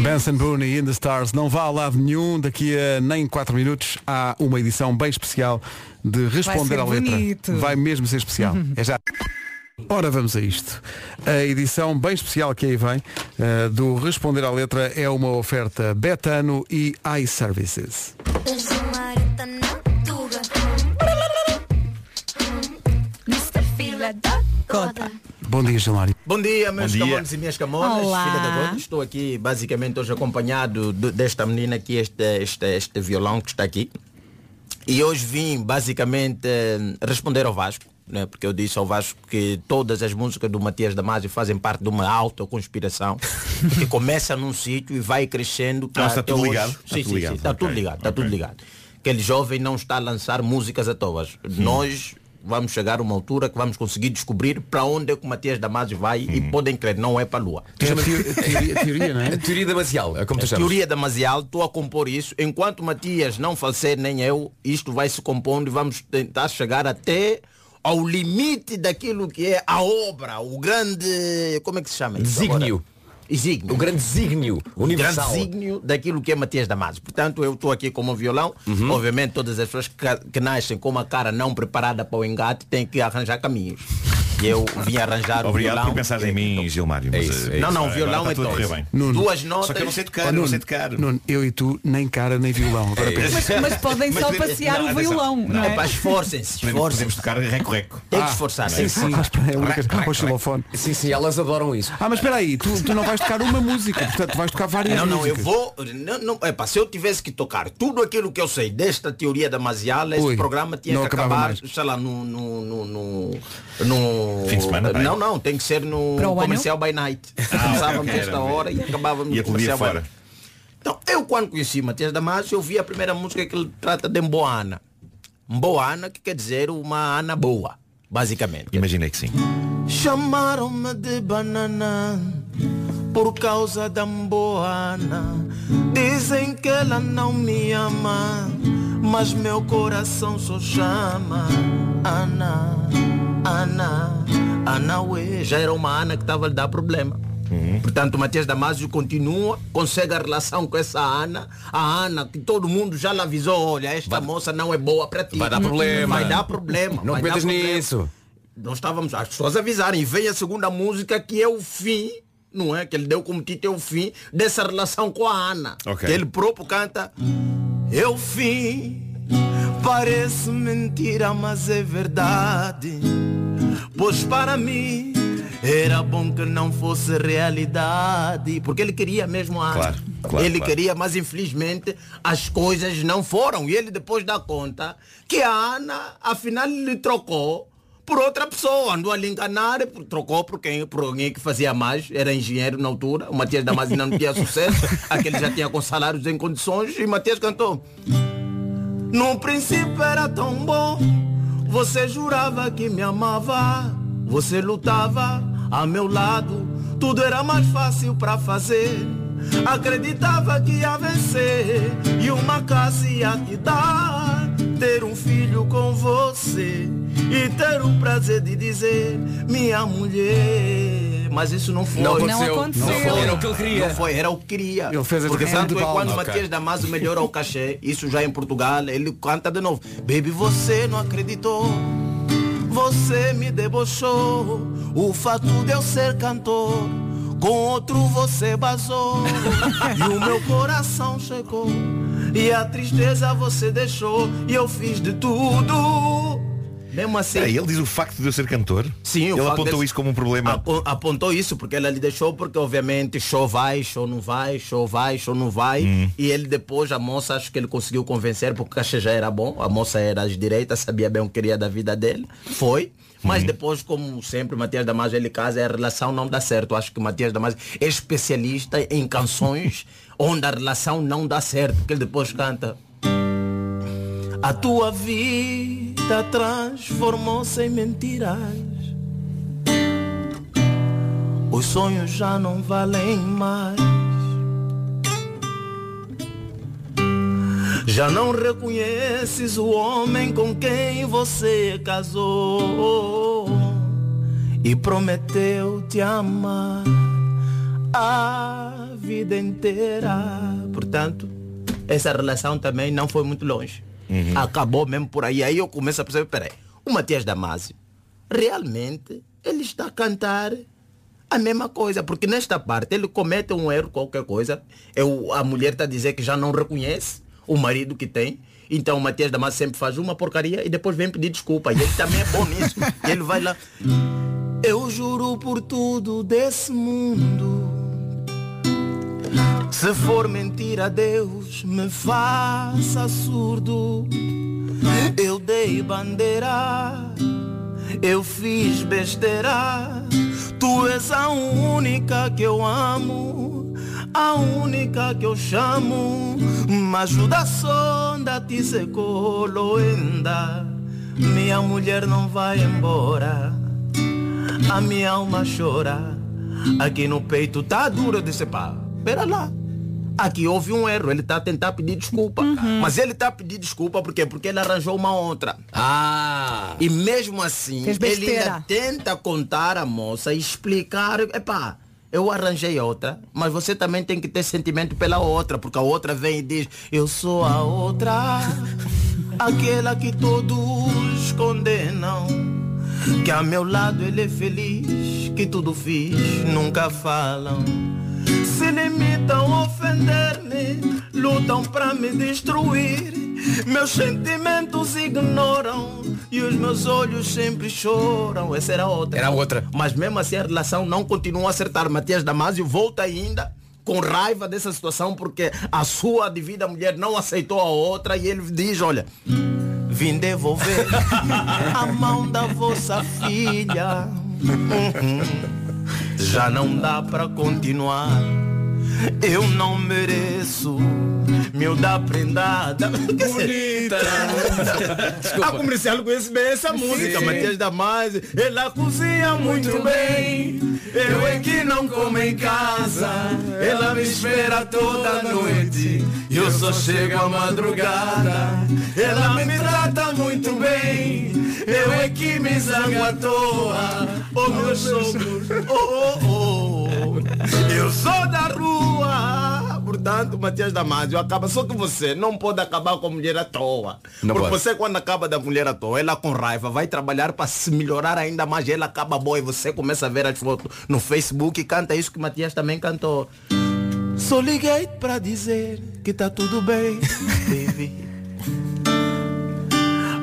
Benson Boone e In The Stars não vá a lado nenhum. Daqui a nem 4 minutos há uma edição bem especial de Responder à Letra. bonito. Vai mesmo ser especial. É já. Ora, vamos a isto. A edição bem especial que aí vem eh, do Responder à Letra é uma oferta Betano e iServices. Bom dia, Gilmário. Bom dia, meus Bom dia. camões e minhas camonas, Olá. filha da. Estou aqui basicamente hoje acompanhado de- desta menina aqui, este, este, este violão que está aqui. E hoje vim basicamente eh, responder ao Vasco, né? porque eu disse ao Vasco que todas as músicas do Matias Damasio fazem parte de uma autoconspiração que começa num sítio e vai crescendo. Não, está tudo hoje. ligado? Sim, Está tudo sim, ligado. sim, está tudo ligado, está tudo ok. ligado. Aquele jovem não está a lançar músicas à toa. Nós vamos chegar a uma altura que vamos conseguir descobrir para onde é que o Matias Damasio vai e podem crer, não é para a Lua. É a teo- a teoria, teoria, não é? A teoria damasial, é como tu A chamas. teoria damasial, estou a compor isso. Enquanto Matias não falecer, nem eu, isto vai se compondo e vamos tentar chegar até ao limite daquilo que é a obra, o grande. Como é que se chama isso? Desígnio. agora? Exígnio. O grande desígnio O universal. grande desígnio daquilo que é Matias Damasio. Portanto, eu estou aqui como violão. Obviamente, todas as pessoas que, que nascem com uma cara não preparada para o engate têm que arranjar caminhos. E eu vim arranjar o Obrigado violão. por pensar em mim, Gilmário. É isso, eh, é Não, não, agora violão é. Nuno. Duas notas. Só que eu não sei tocar, Oh, eu não Nuno, sei tocar. Nuno, eu e tu, nem cara nem violão. Agora pensa. Mas, mas podem só Mas- passear não, o violão, não, Não, é? É esforcem-se, Podemos, podemos tocar reco-reco. Tem que esforçar. Sim, sim. É a única- o xilofone. Sim, sim, elas adoram isso. Ah, mas espera aí, tu, tu não vais tocar uma música, portanto vais tocar várias Não, não, eu vou. Não, não, epa, se eu tivesse que tocar tudo aquilo que eu sei desta teoria da Masiala, este Ui, programa tinha que acabar, mais. sei lá, no. no, no, no, no- Fim de semana, bem. Não, não, tem que ser no Para o ano? comercial by night. Começávamos ok, esta hora e acabávamos E no comercial by fora. night. Então, eu quando conheci Matias Damasio, eu vi a primeira música que ele trata de Mboana. Mboana, que quer dizer uma Ana boa, basicamente. Imaginei que sim. Chamaram-me de banana por causa da Mboana. Dizem que ela não me ama, mas meu coração só chama Ana, Ana, Ana Ué. Já era uma Ana que estava a lhe dar problema. Portanto, o Matias Damasio continua, consegue a relação com essa Ana. A Ana, que todo mundo já lhe avisou, olha, esta moça não é boa para ti. Vai dar problema. Vai dar problema. Não vai problema nisso. nós estávamos, as pessoas avisarem, e vem a segunda música que é o fim, não é? Que ele deu como título o fim dessa relação com a Ana. Ok. Que ele próprio canta o fim, parece mentira, mas é verdade. Pois para mim era bom que não fosse realidade. Porque ele queria mesmo a Ana. Claro, claro, ele claro. queria, mas infelizmente as coisas não foram. E ele depois dá conta que a Ana, afinal, lhe trocou por outra pessoa. Andou a lhe enganar, por- trocou por, quem, por alguém que fazia mais, era engenheiro na altura. O Matias Damasio ainda não tinha sucesso, aquele já tinha com salários em condições e Matias cantou. No princípio era tão bom, você jurava que me amava, você lutava a meu lado, tudo era mais fácil pra fazer. Acreditava que ia vencer e uma casa ia te dar, ter um filho com você e ter o prazer de dizer minha mulher. Mas isso não foi. Não aconteceu. Não aconteceu. Não foi. Era o que ele queria. Não foi, era o que queria. Ele fez a Porque tanto de é quando Ok. Matias Damasio melhora o cachê, isso já em Portugal, ele canta de novo. Baby, você não acreditou, você me debochou. O fato de eu ser cantor, com outro você basou. e o meu coração chegou, e a tristeza você deixou, e eu fiz de tudo. Mesmo assim. Peraí, ele diz o facto de eu ser cantor? Sim, Ele apontou desse- isso como um problema. Apo- apontou isso porque ela lhe deixou porque obviamente show vai, show não vai, show vai, show não vai. Hum. E ele depois, a moça, acho que ele conseguiu convencer porque o cachê já era bom. A moça era de direita, sabia bem o que queria da vida dele. Foi. Mas Uhum. depois, como sempre, Matias Damasio, ele casa, a relação não dá certo. Acho que Matias Damasio é especialista em canções onde a relação não dá certo. Porque ele depois canta. A tua vida transformou-se em mentiras. Os sonhos já não valem mais. Já não reconheces o homem com quem você casou e prometeu te amar a vida inteira. Portanto, essa relação também não foi muito longe. Acabou mesmo por aí. Aí eu começo a perceber, peraí, o Matias Damasio, realmente, ele está a cantar a mesma coisa, porque nesta parte ele comete um erro, qualquer coisa, eu, a mulher está a dizer que já não reconhece o marido que tem, então o Matias Damasio sempre faz uma porcaria e depois vem pedir desculpa. E ele também é bom nisso. Ele vai lá. Eu juro por tudo desse mundo. Se for mentira, Deus me faça surdo. Eu dei bandeira, eu fiz besteira. Tu és a única que eu amo, a única que eu chamo. Me ajuda sonda, te secou, loenda. Minha mulher não vai embora, a minha alma chora. Aqui no peito tá duro, disse, pá, pera lá. Aqui houve um erro, ele está a tentar pedir desculpa. Mas ele está a pedir desculpa por quê? Porque ele arranjou uma outra. Ah! E mesmo assim, ele ainda tenta contar à moça e explicar, epá, eu arranjei outra, mas você também tem que ter sentimento pela outra, porque a outra vem e diz, eu sou a outra, aquela que todos condenam, que a meu lado ele é feliz, que tudo fiz, nunca falam. Se limitam a ofender-me, lutam para me destruir. Meus sentimentos ignoram e os meus olhos sempre choram. Essa era outra. Era outra. Mas mesmo assim a relação não continua a acertar. Matias Damasio volta ainda com raiva dessa situação porque a sua devida mulher não aceitou a outra e ele diz, olha, vim devolver a mão da vossa filha. Uhum. Já não dá pra continuar. Eu não mereço miúda prendada. Bonita. A comercial conhece bem essa música, sim. Matias Damasio. Ela cozinha muito bem. Eu é que não como em casa. Ela me espera toda noite. E eu só chego à madrugada. Ela me trata muito bem. Eu é que me zango à toa. Oh meus sogros, oh oh oh. Eu sou da rua. Portanto, Matias Damasio acaba. Só que você não pode acabar com a mulher à toa. Não Porque pode. você quando acaba da mulher à toa, ela com raiva vai trabalhar para se melhorar ainda mais. Ela acaba boa e você começa a ver as fotos no Facebook e canta isso que Matias também cantou. Só liguei para dizer que tá tudo bem, baby.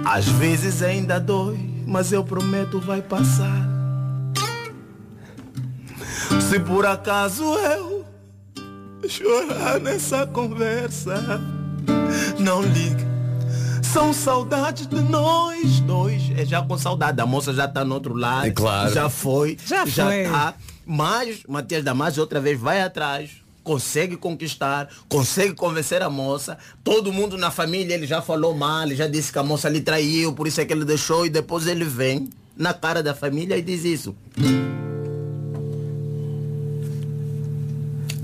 Às vezes ainda dói, mas eu prometo vai passar. Se por acaso eu chorar nessa conversa, não ligue. São saudades de nós dois. É já com saudade. A moça já está no outro lado. É claro. Já foi. Já foi. tá. Mas Matias Damasio outra vez vai atrás. Consegue conquistar, consegue convencer a moça. Todo mundo na família ele já falou mal, ele já disse que a moça lhe traiu, por isso é que ele deixou e depois ele vem na cara da família e diz isso.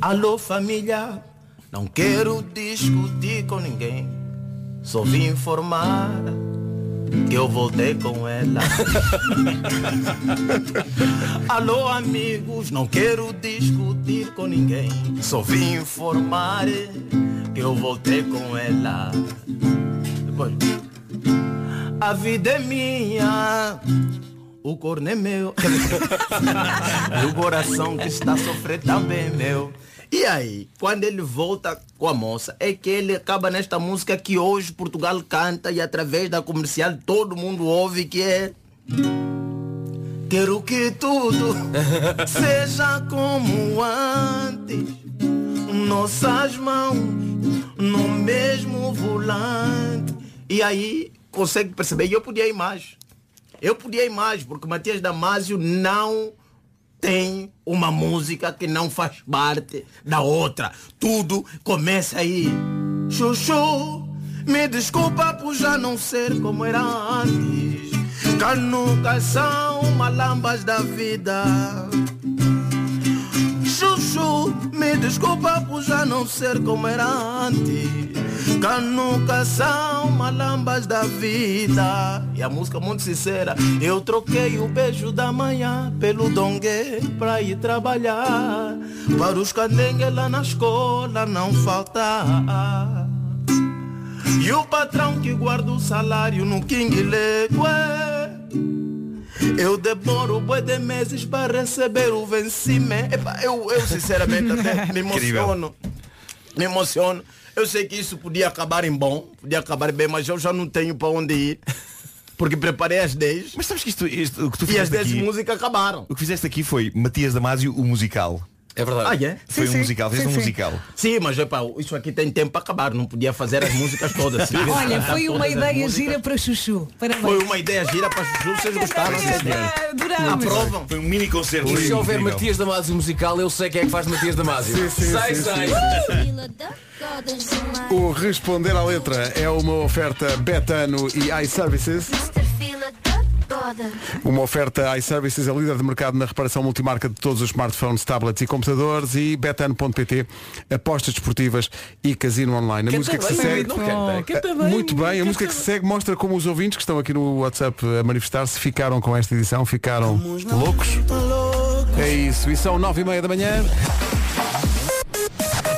Alô família, não quero discutir com ninguém. Só vim informar que eu voltei com ela. Alô amigos, não quero discutir com ninguém. Só vim informar que eu voltei com ela. Depois, a vida é minha. O corno é meu. e o coração que está a sofrer também é meu. E aí, quando ele volta com a moça, é que ele acaba nesta música que hoje Portugal canta e através da comercial todo mundo ouve que é. Quero que tudo seja como antes. Nossas mãos no mesmo volante. E aí consegue perceber, e eu podia ir mais. Eu podia ir mais, porque Matias Damasio não tem uma música que não faz parte da outra. Tudo começa aí. Chuchu, me desculpa por já não ser como era antes. Canucas são malambas da vida. Me desculpa por já não ser como era antes. Canucas são malambas da vida. E a música muito sincera. Eu troquei o beijo da manhã pelo dongue pra ir trabalhar. Para os candengues lá na escola não faltar. E o patrão que guarda o salário no King Legue. Eu demoro boi de meses para receber o vencimento. Epa, eu, eu sinceramente até me emociono. Me emociono. Eu sei que isso podia acabar em bom, podia acabar bem, mas eu já não tenho para onde ir. Porque preparei as 10. Mas sabes que isto, isto- o que tu e as fizeste 10 aqui, músicas acabaram. o que fizeste aqui foi Matias Damasio, o musical. É verdade. Ah, é? Foi um musical, fizeste um musical. Sim, mas epa, isso aqui tem tempo para acabar, não podia fazer as músicas todas. Olha, foi uma ideia gira para Chuchu. Parabéns. Foi uma ideia gira para Chuchu, vocês gostaram. Adoramos. Aprovam. Foi um mini concerto. E se houver. Matias Damasio musical, eu sei quem é que faz Matias Damasio. Sim, sim, sim, sei. O Responder à Letra é uma oferta Betano e iServices. Uma oferta iServices, a líder de mercado na reparação multimarca de todos os smartphones, tablets e computadores e betano.pt, apostas desportivas e casino online. A Canta música que se bem, segue. não canta, canta bem, Muito bem, a música que se segue mostra como os ouvintes que estão aqui no WhatsApp a manifestar-se ficaram com esta edição, ficaram loucos. É isso, e são nove e meia da manhã.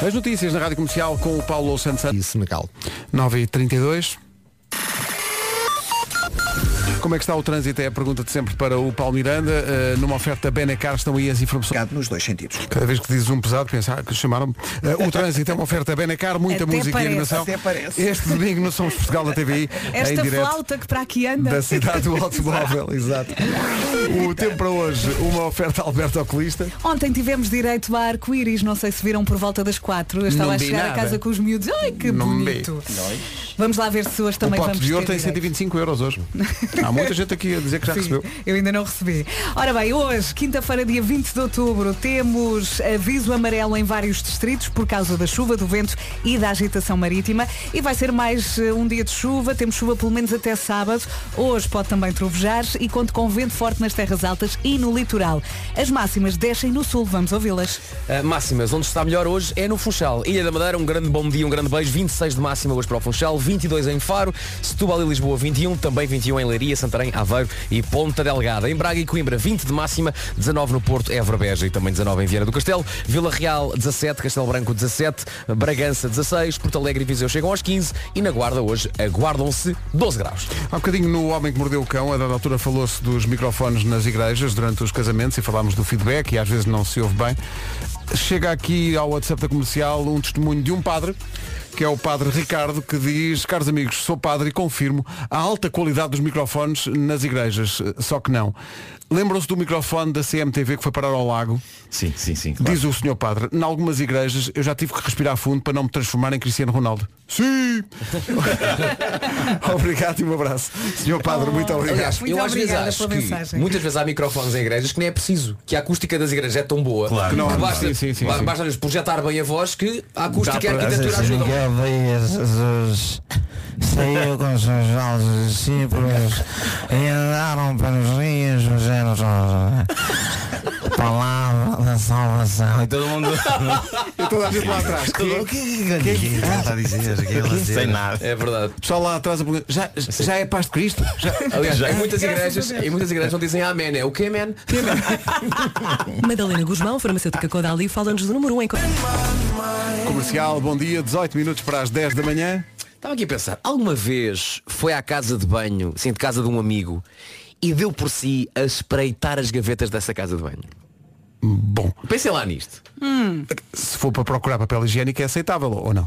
As notícias na Rádio Comercial com o Paulo Santos. E Senegal. 9h32. Como é que está o trânsito? É a pergunta de sempre para o Paulo Miranda. Uh, numa oferta Benacar estão aí as informações. Nos dois sentidos. Cada vez que dizes um pesado, pensar que chamaram-me. Uh, o trânsito é uma oferta Benacar, muita Até música parece. e animação. Até parece. Este domingo no Somos Portugal da TVI. Esta em direto flauta que para aqui anda. da cidade do automóvel. Exato. O tempo para hoje, uma oferta Alberto Oculista. Ontem tivemos direito a arco-íris, não sei se viram por volta das quatro. Eu estava Não a chegar a casa com os miúdos. Ai, que Não bonito. Vamos lá ver se hoje O também pote vamos de ouro tem direito. 125 euros hoje. Há muita gente aqui a dizer que já Sim, recebeu. Eu ainda não recebi. Ora bem, hoje, quinta-feira, dia 20 de outubro, temos aviso amarelo em vários distritos por causa da chuva, do vento e da agitação marítima. E vai ser mais eh, um dia de chuva. Temos chuva pelo menos até sábado. Hoje pode também trovejar e conto com vento forte nas terras altas e no litoral. As máximas descem no sul. Vamos ouvi-las. Uh, máximas, onde está melhor hoje é no Funchal. Ilha da Madeira, um grande bom dia, um grande beijo. 26 de máxima hoje para o Funchal, 22 em Faro, Setúbal e Lisboa 21, também 21 em Leiria, Santarém, Aveiro e Ponta Delgada. Em Braga e Coimbra 20 de máxima, 19 no Porto, Évora, Beja e também 19 em Vieira do Castelo, Vila Real 17, Castelo Branco 17, Bragança 16, Porto Alegre e Viseu chegam aos 15 e na Guarda hoje aguardam-se 12 graus. Há um bocadinho no Homem que Mordeu o Cão, a dada altura falou-se dos microfones nas igrejas durante os casamentos e falámos do feedback e às vezes não se ouve bem. Chega aqui ao WhatsApp da comercial um testemunho de um padre que é o padre Ricardo, que diz, caros amigos, sou padre e confirmo a alta qualidade dos microfones nas igrejas. Só que não. Lembram-se do microfone da CMTV que foi parar ao lago? Sim, sim, sim. Diz o senhor padre, em algumas igrejas eu já tive que respirar fundo para não me transformar em Cristiano Ronaldo. Sim! obrigado e um abraço. Senhor padre, muito obrigado. Aliás, eu às vezes acho que muitas vezes há microfones em igrejas que nem é preciso, que a acústica das igrejas é tão boa Claro. que Não, basta, sim, sim, sim, ba- sim. basta-lhes projetar bem a voz que a acústica e a arquitetura ajudam. Saiu com os seus falsos discípulos e andaram pelos rios dos Jerusalém. Palavra da salvação. E todo mundo. E toda a gente lá atrás. O que é que está a dizer? Ele a dizer? Sem nada. É verdade. Pessoal lá atrás já, já é paz de Cristo? Já, Aliás, em muitas Graças igrejas, em muitas igrejas não dizem amém, é o que man? Madalena Guzmão, farmacêutica Codali, fala-nos do número 1 um em... Comercial, bom dia, 18 minutos para as 10 da manhã. Estava aqui a pensar, alguma vez foi à casa de banho, assim, de casa de um amigo, e deu por si a espreitar as gavetas dessa casa de banho? Bom. Pensem lá nisto. Se for para procurar papel higiênico é aceitável ou não?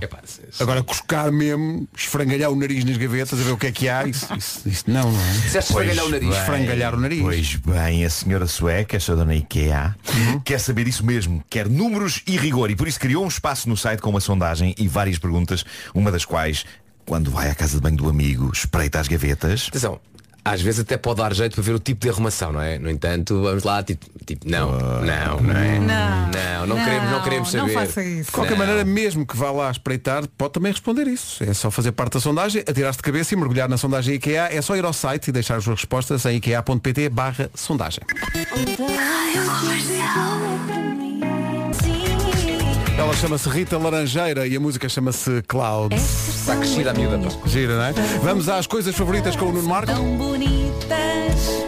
Agora cuscar mesmo, esfrangalhar o nariz nas gavetas a ver o que é que há, isso, isso, isso não, não é? Disseste esfrangalhar o nariz? Esfrangalhar o nariz. Pois bem, a senhora sueca, esta dona IKEA, quer saber isso mesmo, quer números e rigor, e por isso criou um espaço no site com uma sondagem e várias perguntas, uma das quais, quando vai à casa de banho do amigo, espreita as gavetas. Atenção, às vezes até pode dar jeito para ver o tipo de arrumação, não é? No entanto, vamos lá, tipo, tipo não, não, não é? Não. não, não queremos, não queremos não saber. faça isso. De qualquer Não. maneira, mesmo que vá lá espreitar, pode também responder isso. É só fazer parte da sondagem, atirar-se de cabeça e mergulhar na sondagem IKEA. É só ir ao site e deixar as suas respostas em ikea.pt barra sondagem. Ela chama-se Rita Laranjeira e a música chama-se Cloud. Está crescida a miúda, pá. Gira, não é? Vamos às coisas favoritas com o Nuno Marco. Tão bonitas,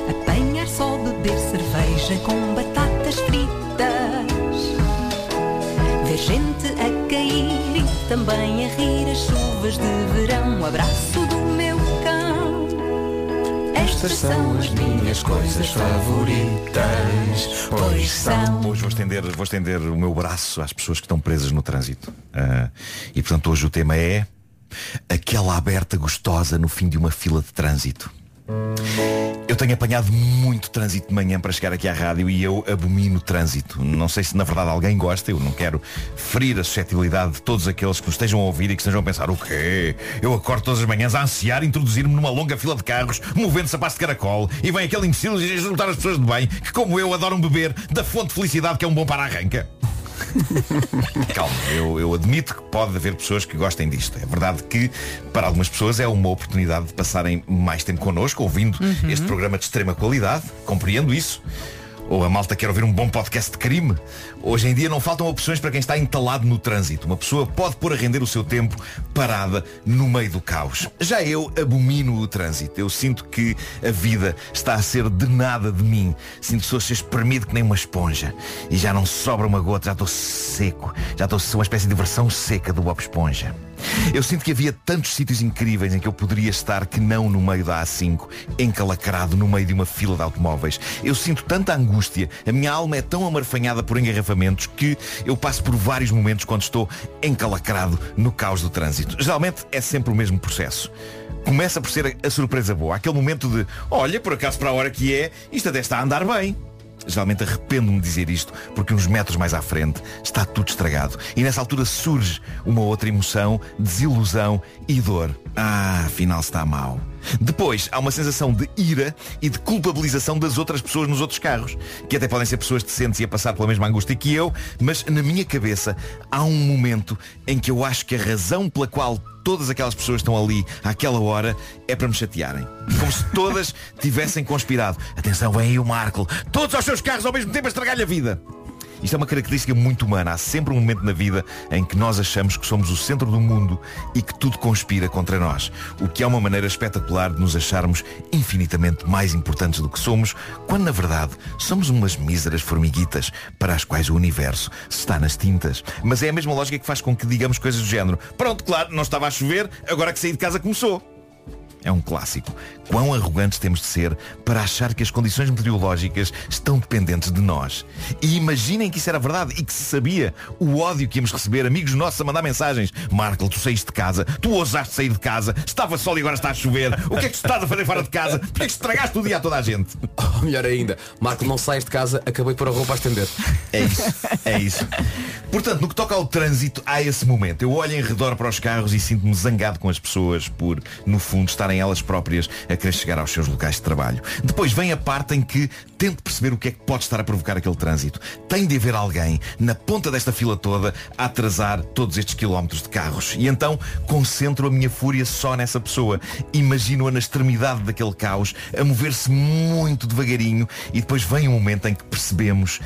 apanhar só beber cerveja com batatas fritas. Ver gente a cair e também a rir as chuvas de verão. O abraço do meu. Estas são as minhas coisas favoritas. Pois são. Hoje vou estender, vou estender o meu braço às pessoas que estão presas no trânsito. Ah, e portanto hoje o tema é aquela aberta gostosa no fim de uma fila de trânsito. Eu tenho apanhado muito trânsito de manhã para chegar aqui à rádio e eu abomino trânsito. Não sei se na verdade alguém gosta, eu não quero ferir a suscetibilidade de todos aqueles que nos estejam a ouvir e que estejam a pensar o quê? Eu acordo todas as manhãs a ansiar introduzir-me numa longa fila de carros, movendo sapatos de caracol e vem aquele imbecil e juntar as pessoas de bem que como eu adoram beber da fonte de felicidade que é um bom para-arranca. Calma, eu, eu admito que pode haver pessoas que gostem disto. É verdade que para algumas pessoas é uma oportunidade de passarem mais tempo connosco, ouvindo Uhum. este programa de extrema qualidade. Compreendo isso. Ou a malta quer ouvir um bom podcast de crime. Hoje em dia não faltam opções para quem está entalado no trânsito. Uma pessoa pode pôr a render o seu tempo parada no meio do caos. Já eu abomino o trânsito. Eu sinto que a vida está a ser denada de mim. Sinto que ser espremido que nem uma esponja. E já não sobra uma gota, já estou seco. Já estou uma espécie de versão seca do Bob Esponja. Eu sinto que havia tantos sítios incríveis em que eu poderia estar que não no meio da A5, encalacrado no meio de uma fila de automóveis. Eu sinto tanta angústia, a minha alma é tão amarfanhada por engarrafamentos que eu passo por vários momentos quando estou encalacrado no caos do trânsito. Geralmente é sempre o mesmo processo. Começa por ser a, surpresa boa, aquele momento de, olha, por acaso para a hora que é, isto até está a andar bem. Geralmente arrependo-me de dizer isto porque uns metros mais à frente está tudo estragado. E nessa altura surge uma outra emoção, desilusão e dor. Ah, afinal está mal. Depois há uma sensação de ira e de culpabilização das outras pessoas nos outros carros, que até podem ser pessoas decentes e a passar pela mesma angústia que eu, mas na minha cabeça há um momento em que eu acho que a razão pela qual todas aquelas pessoas estão ali àquela hora é para me chatearem. Como se todas tivessem conspirado. Atenção, vem aí o Marco. Todos aos seus carros ao mesmo tempo a estragar-lhe a vida. Isto é uma característica muito humana. Há sempre um momento na vida em que nós achamos que somos o centro do mundo e que tudo conspira contra nós. O que é uma maneira espetacular de nos acharmos infinitamente mais importantes do que somos, quando na verdade somos umas míseras formiguitas para as quais o universo está nas tintas. Mas é a mesma lógica que faz com que digamos coisas do género. Pronto, claro, não estava a chover, agora que saí de casa começou. É um clássico. Quão arrogantes temos de ser para achar que as condições meteorológicas estão dependentes de nós. E imaginem que isso era verdade e que se sabia o ódio que íamos receber, amigos nossos a mandar mensagens. Marco, tu saíste de casa, tu ousaste sair de casa, estava sol e agora está a chover. O que é que tu estás a fazer fora de casa? Porquê é que estragaste o dia a toda a gente? Ou melhor ainda, Marco, não sais de casa, acabei de pôr a roupa a estender. É isso, é isso. Portanto, no que toca ao trânsito, há esse momento. Eu olho em redor para os carros e sinto-me zangado com as pessoas por, no fundo, estarem elas próprias a querer chegar aos seus locais de trabalho. Depois vem a parte em que tento perceber o que é que pode estar a provocar aquele trânsito. Tem de haver alguém na ponta desta fila toda a atrasar todos estes quilómetros de carros. E então concentro a minha fúria só nessa pessoa. Imagino-a na extremidade daquele caos, a mover-se muito devagarinho e depois vem um momento em que percebemos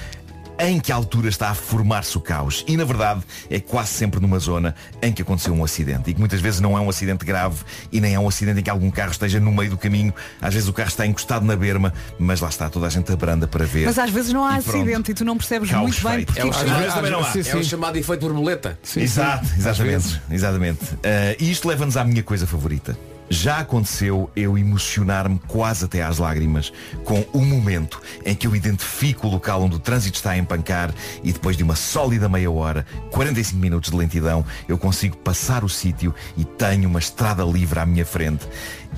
em que altura está a formar-se o caos. E na verdade é quase sempre numa zona em que aconteceu um acidente. E que muitas vezes não é um acidente grave e nem é um acidente em que algum carro esteja no meio do caminho. Às vezes o carro está encostado na berma, mas lá está toda a gente abranda para ver. Mas às vezes não há E acidente e tu não percebes Caos muito bem porque É o Às chamado- vezes também não há. Sim, sim. É o chamado efeito borboleta. Exato, exatamente. exatamente. Ah, e isto leva-nos à minha coisa favorita. Já aconteceu eu emocionar-me quase até às lágrimas com o momento em que eu identifico o local onde o trânsito está a empancar e depois de uma sólida meia hora, 45 minutos de lentidão, eu consigo passar o sítio e tenho uma estrada livre à minha frente.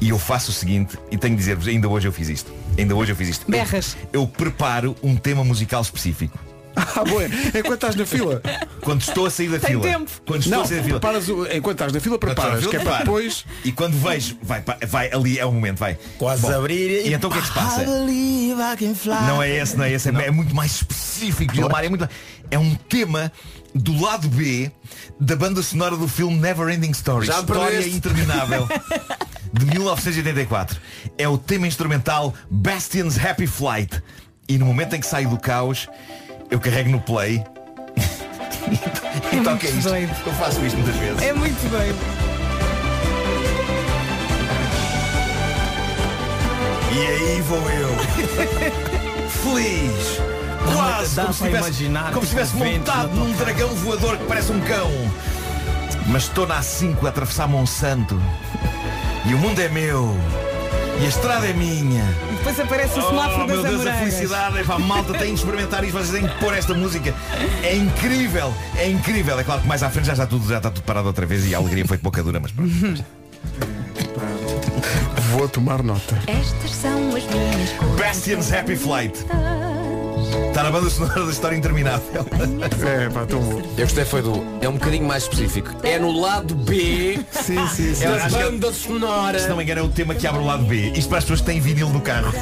E eu faço o seguinte, e tenho de dizer-vos, ainda hoje eu fiz isto. Ainda hoje eu fiz isto. Berras. Eu, eu preparo um tema musical específico. Ah, boa. Enquanto estás na fila. Quando estou a sair da Tem fila. tempo. Quando estou Não, a sair da fila. preparas o- enquanto estás na fila, preparas, que é para depois- E quando vejo, vai, pa- vai ali é o momento, vai. Quase Bom, abrir E então o que é que se passa? Não é esse, não é esse, é, é muito mais específico, Gilmar, é muito É um tema do lado B da banda sonora do filme Never Ending Story. Já me História perdeste. interminável. De 1984. É o tema instrumental Bastion's Happy Flight. E no momento em que saio do caos, eu carrego no play e toca muito isto. doido. Eu faço isto muitas vezes. É muito doido. E aí vou eu. Feliz. Quase Dá como se tivesse, imaginar, como se tivesse montado num dragão voador que parece um cão. Mas estou na A5 a atravessar Monsanto. E o mundo é meu. E a estrada é minha. E depois aparece o Oh, semáforo meu das Deus, a felicidade. Epá, malta, tem de experimentar isto. Vocês têm que pôr esta música. É incrível. É incrível. É claro que mais à frente já está tudo, já está tudo parado outra vez e a alegria foi de pouca dura, mas pronto. Vou tomar nota. Estas são as minhas coisas. Bastion's Happy Flight. Está na banda sonora da história interminável. É, pá, tão bom. Eu gostei foi do. É um bocadinho mais específico. É no lado B Sim, sim, sim. Que é- banda sonora. Se não me engano é o tema que abre o lado B. Isto para as pessoas que têm vinil no carro.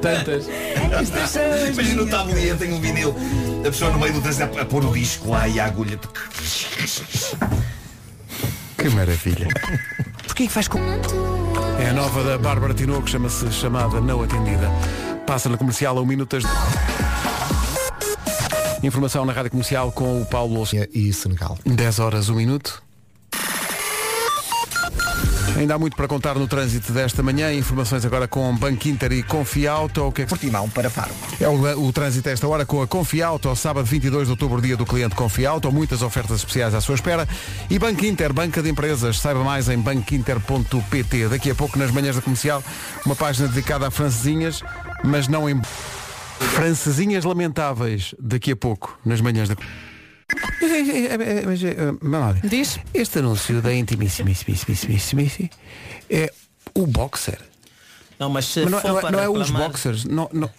Tantas. Estas são as Imagina o tabuleiro, tem um vinil. A pessoa no meio do trânsito a, a pôr o disco lá e a agulha. Que maravilha. Porquê que faz com. É a nova da Bárbara Tinoco, chama-se Chamada Não Atendida. Passa na comercial a um minuto das... Informação na Rádio Comercial com o Paulo Louço. E Senegal. 10 horas, 1 minuto. Ainda há muito para contar no trânsito desta manhã. Informações agora com Banco Inter e Confiauto. O que é que... Portimão para Faro. É o, o trânsito a esta hora com a Confiauto, sábado 22 de outubro, dia do cliente Confiauto, muitas ofertas especiais à sua espera. E Banco Inter, banca de empresas, saiba mais em banquinter.pt. Daqui a pouco, nas manhãs da comercial, uma página dedicada a francesinhas, mas não em. Francesinhas lamentáveis, daqui a pouco, nas manhãs da mas, é, é, é, mas, Malária, Diz? Este anúncio da Intimissimissimissimissimissimi é o boxer. Não, mas se Mas não, for não é- para não é os boxers. Não, não,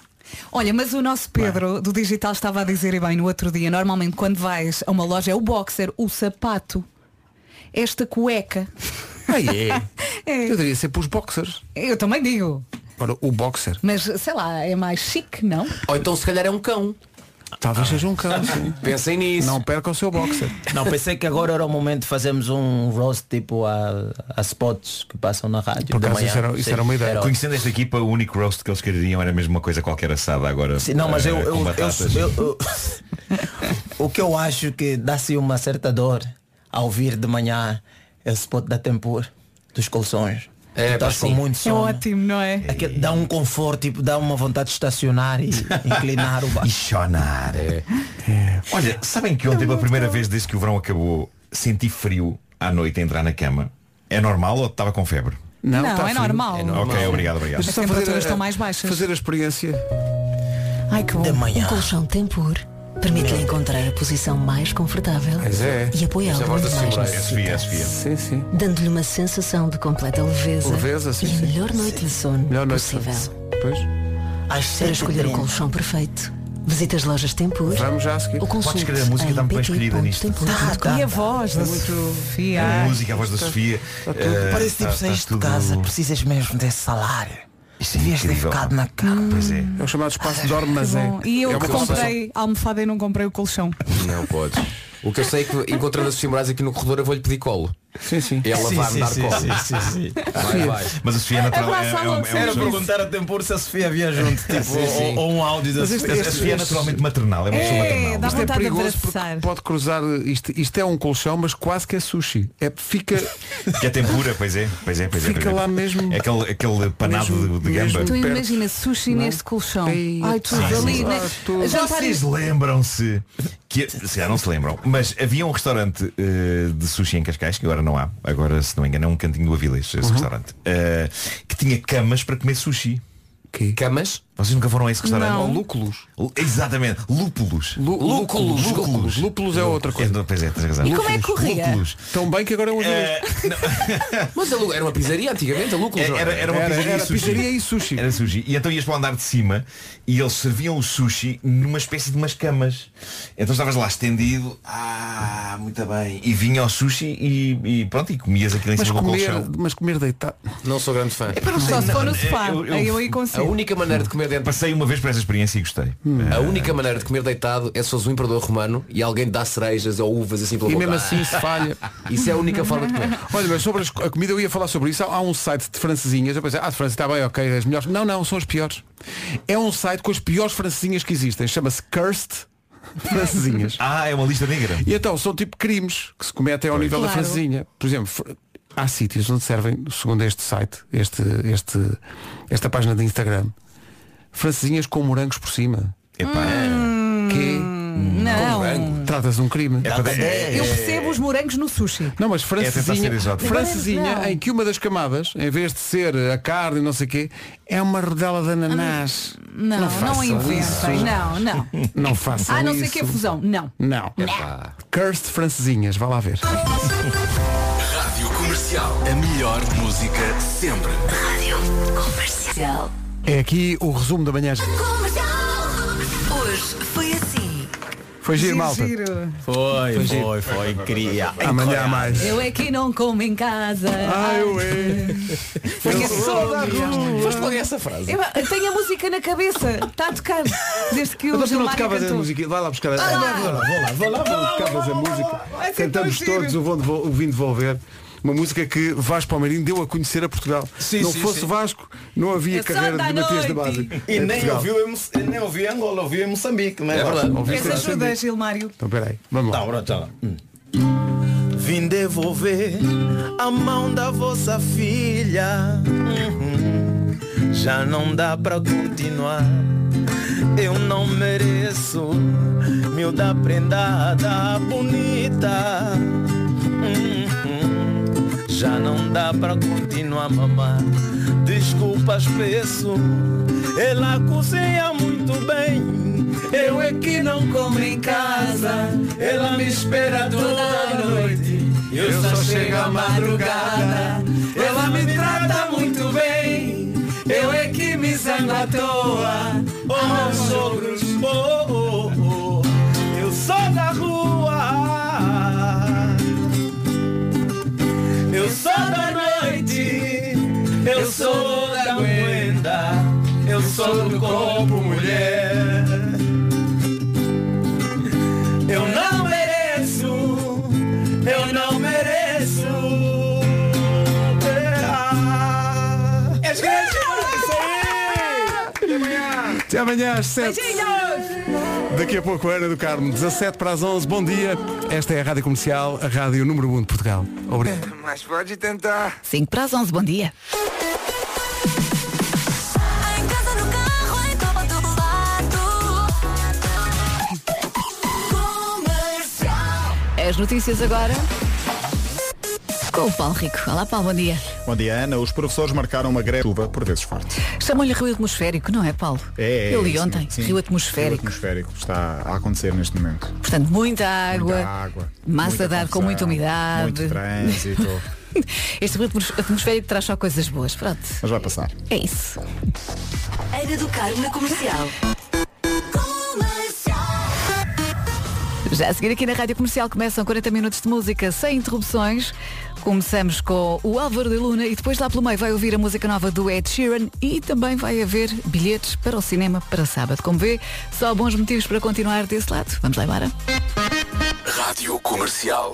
Olha, mas o nosso Pedro do digital estava a dizer e bem no outro dia, normalmente quando vais a uma loja é o boxer, o sapato, esta cueca. Ah, é? É. Eu diria ser para os boxers. Eu também digo. Para o boxer. Mas sei lá, é mais chique, não? Ou então se calhar é um cão. Talvez seja um cão, sim. Pensem nisso. Não perca o seu boxer. Não, pensei que agora era o momento de fazermos um roast tipo a, a spots que passam na rádio. Por de acaso, manhã. isso era- isso Sim, era uma ideia. Conhecendo esta equipa, o único roast que eles queriam era mesmo uma coisa qualquer assada agora. Sim, não, mas eu, eh, eu, com eu- batatas. eu- eu- o que eu acho que dá-se uma certa dor ao ouvir de manhã esse spot da Tempur dos colções. É, tu estás pá, com sim. muito É sono. ótimo, não é? Aquele- dá um conforto, tipo, dá uma vontade de estacionar e inclinar o E barco. chonar. É. Olha, sabem que ontem pela primeira vez desde que o verão acabou senti frio à noite a entrar na cama. É normal ou estava com febre? Não, está é frio. normal. É normal. Ok, obrigado, obrigado. As temperaturas a- estão mais baixas. Fazer a experiência. Ai, que bom. Um colchão Tempur permite-lhe encontrar a posição mais confortável é. e apoiá-lo é da mais necessita. Sim, sim. dando-lhe uma sensação de completa leveza, Leveza, sim, e a sim. melhor noite de sono Melhor noite. possível. Pois. Para escolher o colchão perfeito, visita as lojas Tempur Vamos já a seguir. ou consulte escrever a música, em está muito bem escolhida nisto. pt.tempur.com. E a voz da Sofia. A música, a voz da Sofia. eh, Parece está- tipo está saíste de tudo- casa, precisas mesmo desse salário. Isto é Devias ter ficado na cama. Pois é. É o chamado espaço de armazém. Bom, E eu é que uma comprei a almofada e não comprei o colchão. Não podes. O que eu sei é que encontrando a Sofia Moraes aqui no corredor eu vou-lhe pedir colo. Sim, sim. Ela Sim, vai-me sim, dar sim, colo. sim, sim, sim. Vai, vai. Mas a Sofia é natural. É, é, um- é um Era jogo. perguntar a Tempur se a Sofia havia junto, tipo, Sim, sim. Ou, ou um áudio da Sofia. A Sofia é naturalmente maternal, é uma pessoa É, maternal. dá Isto é perigoso pode cruzar. Isto, isto é um colchão, mas quase que é sushi. É, fica, Que é tempura, pois é, pois é, pois é. Fica pois é. lá mesmo- É aquele, aquele panado mesmo- de, de gamba. Tu imagina sushi neste colchão. Ei, Ai, tudo sim, ali. né? Ah, Vocês lembram-se que se já não se lembram, mas havia um restaurante eh, de sushi em Cascais, que agora não há, agora se não me engano é um cantinho do Avilés, esse restaurante, eh, que tinha camas para comer sushi. Que? Camas? Vocês nunca foram a esse restaurante? Não. Lúculos. Exatamente, lúpulos. Lúculos, lúculos. Lúpulos é outra coisa. É, pois é, tens razão. E como é que corria? Lúpulos. Tão bem que agora é um. Eh, Mas a Lu- era uma pizzaria antigamente, a Lúculos. não Era, era uma Era- pizzaria, era e sushi. pizzaria e sushi. Era sushi. E então ias para o andar de cima e eles serviam o sushi numa espécie de umas camas. Então estavas lá estendido, ah, muito bem. E vinha o sushi e, e pronto, e comias aquilo em Mas cima do comer, colchão. mas comer deitado. Não sou grande fã. Só se for no não, sofá. eu- eu- Aí eu aí A consigo. única maneira de comer dentro. Passei uma vez por essa experiência e gostei. A única maneira de comer deitado é se fores um imperador romano e alguém dá cerejas ou uvas assim pela E boca. mesmo assim se falha. Isso é a única forma de comer. Olha, mas sobre a comida eu ia falar sobre isso. Há, há um site de francesinhas. Eu pensei, ah, de França está bem, ok, as melhores. Não, não, são as piores. É um site com as piores francesinhas que existem. Chama-se Cursed Francesinhas. Ah, é uma lista negra. E então são tipo crimes que se cometem ao nível da Claro. francesinha. Por exemplo, há sítios onde servem, segundo este site, este, este, esta página de Instagram, francesinhas com morangos por cima. Epá, Que Não. trata-se de um crime. é, Eu percebo os morangos no sushi. Não, mas É francesinha, exótico. francesinha Não. em que uma das camadas, em vez de ser a carne e não sei o quê, é uma rodela de ananás. Não, não, façam inventem. isso. Não, não. Não façam Ah, não sei que é fusão. Não. Não. Cursed francesinhas, vá lá ver. Rádio Comercial. A melhor música sempre. Rádio Comercial. É aqui o resumo da manhã. Hoje foi assim. Foi giro, malta. Foi, foi, foi, queria. Amanhã há mais. Eu é que não como em casa. Ah, eu é. Porque sou da rua. Foste logo essa frase. Eu eu tenho a música na cabeça. Está a tocar. Desde que o Mas tu não tocavas a música. Vai lá buscar a. Vai lá. Vou lá, vou lá, vou lá. Não tocavas a música. Vai todos o Vão Devol- o Vim Devolver. Uma música que Vasco Palmeirinho deu a conhecer a Portugal. Sim, não sim, fosse sim. Vasco, não havia É carreira de Matias da. Base. E em nem ouviu, nem ouviu Angola, ouviu em Moçambique, não é? É verdade. Essa ajuda? Gilmário. Então peraí, vamos lá. Não, pronto, tá. Hum. Vim devolver a mão da vossa filha. Uhum. Já não dá pra continuar. Eu não mereço miúda prendada bonita. Dá pra continuar mamar. Desculpas peço. Ela cozinha muito bem. Eu é que não como em casa. Ela me espera toda noite. Eu só chego à madrugada. Ela me trata muito bem. Eu é que me zango à toa. Oh, meus sogros, oh, oh, oh. Eu sou da rua. Sou da noite. Eu sou da moenda. Eu sou do corpo mulher. Eu não mereço. Eu não mereço. É isso aí! Até amanhã! Até amanhã às 7. Beijinhos! Daqui a pouco a Ana do Carmo, 17 para as 11. Bom dia. Esta é a Rádio Comercial, a rádio número 1 de Portugal. Obrigado. Mas pode tentar. 5 para as 11. Bom dia. Em casa, no carro, em todo lado. Comercial. As notícias agora. Com o Paulo Rico. Olá Paulo, bom dia. Bom dia, Ana. Os professores marcaram uma greve de chuva por vezes forte. Chamam-lhe rio atmosférico, não é Paulo? É, é Eu li isso ontem, sim. rio atmosférico. Rio atmosférico está a acontecer neste momento. Portanto, muita água, Muita água, massa muita de ar com muita umidade. Muito trânsito. Este rio atmos- atmosférico traz só coisas boas. Pronto, Mas vai passar. é isso. Ana do Carmo na comercial. Já a seguir aqui na Rádio Comercial começam 40 minutos de música sem interrupções. Começamos com o Álvaro de Luna e depois lá pelo meio vai ouvir a música nova do Ed Sheeran e também vai haver bilhetes para o cinema para sábado. Como vê, só bons motivos para continuar desse lado. Vamos lá embora. Rádio Comercial.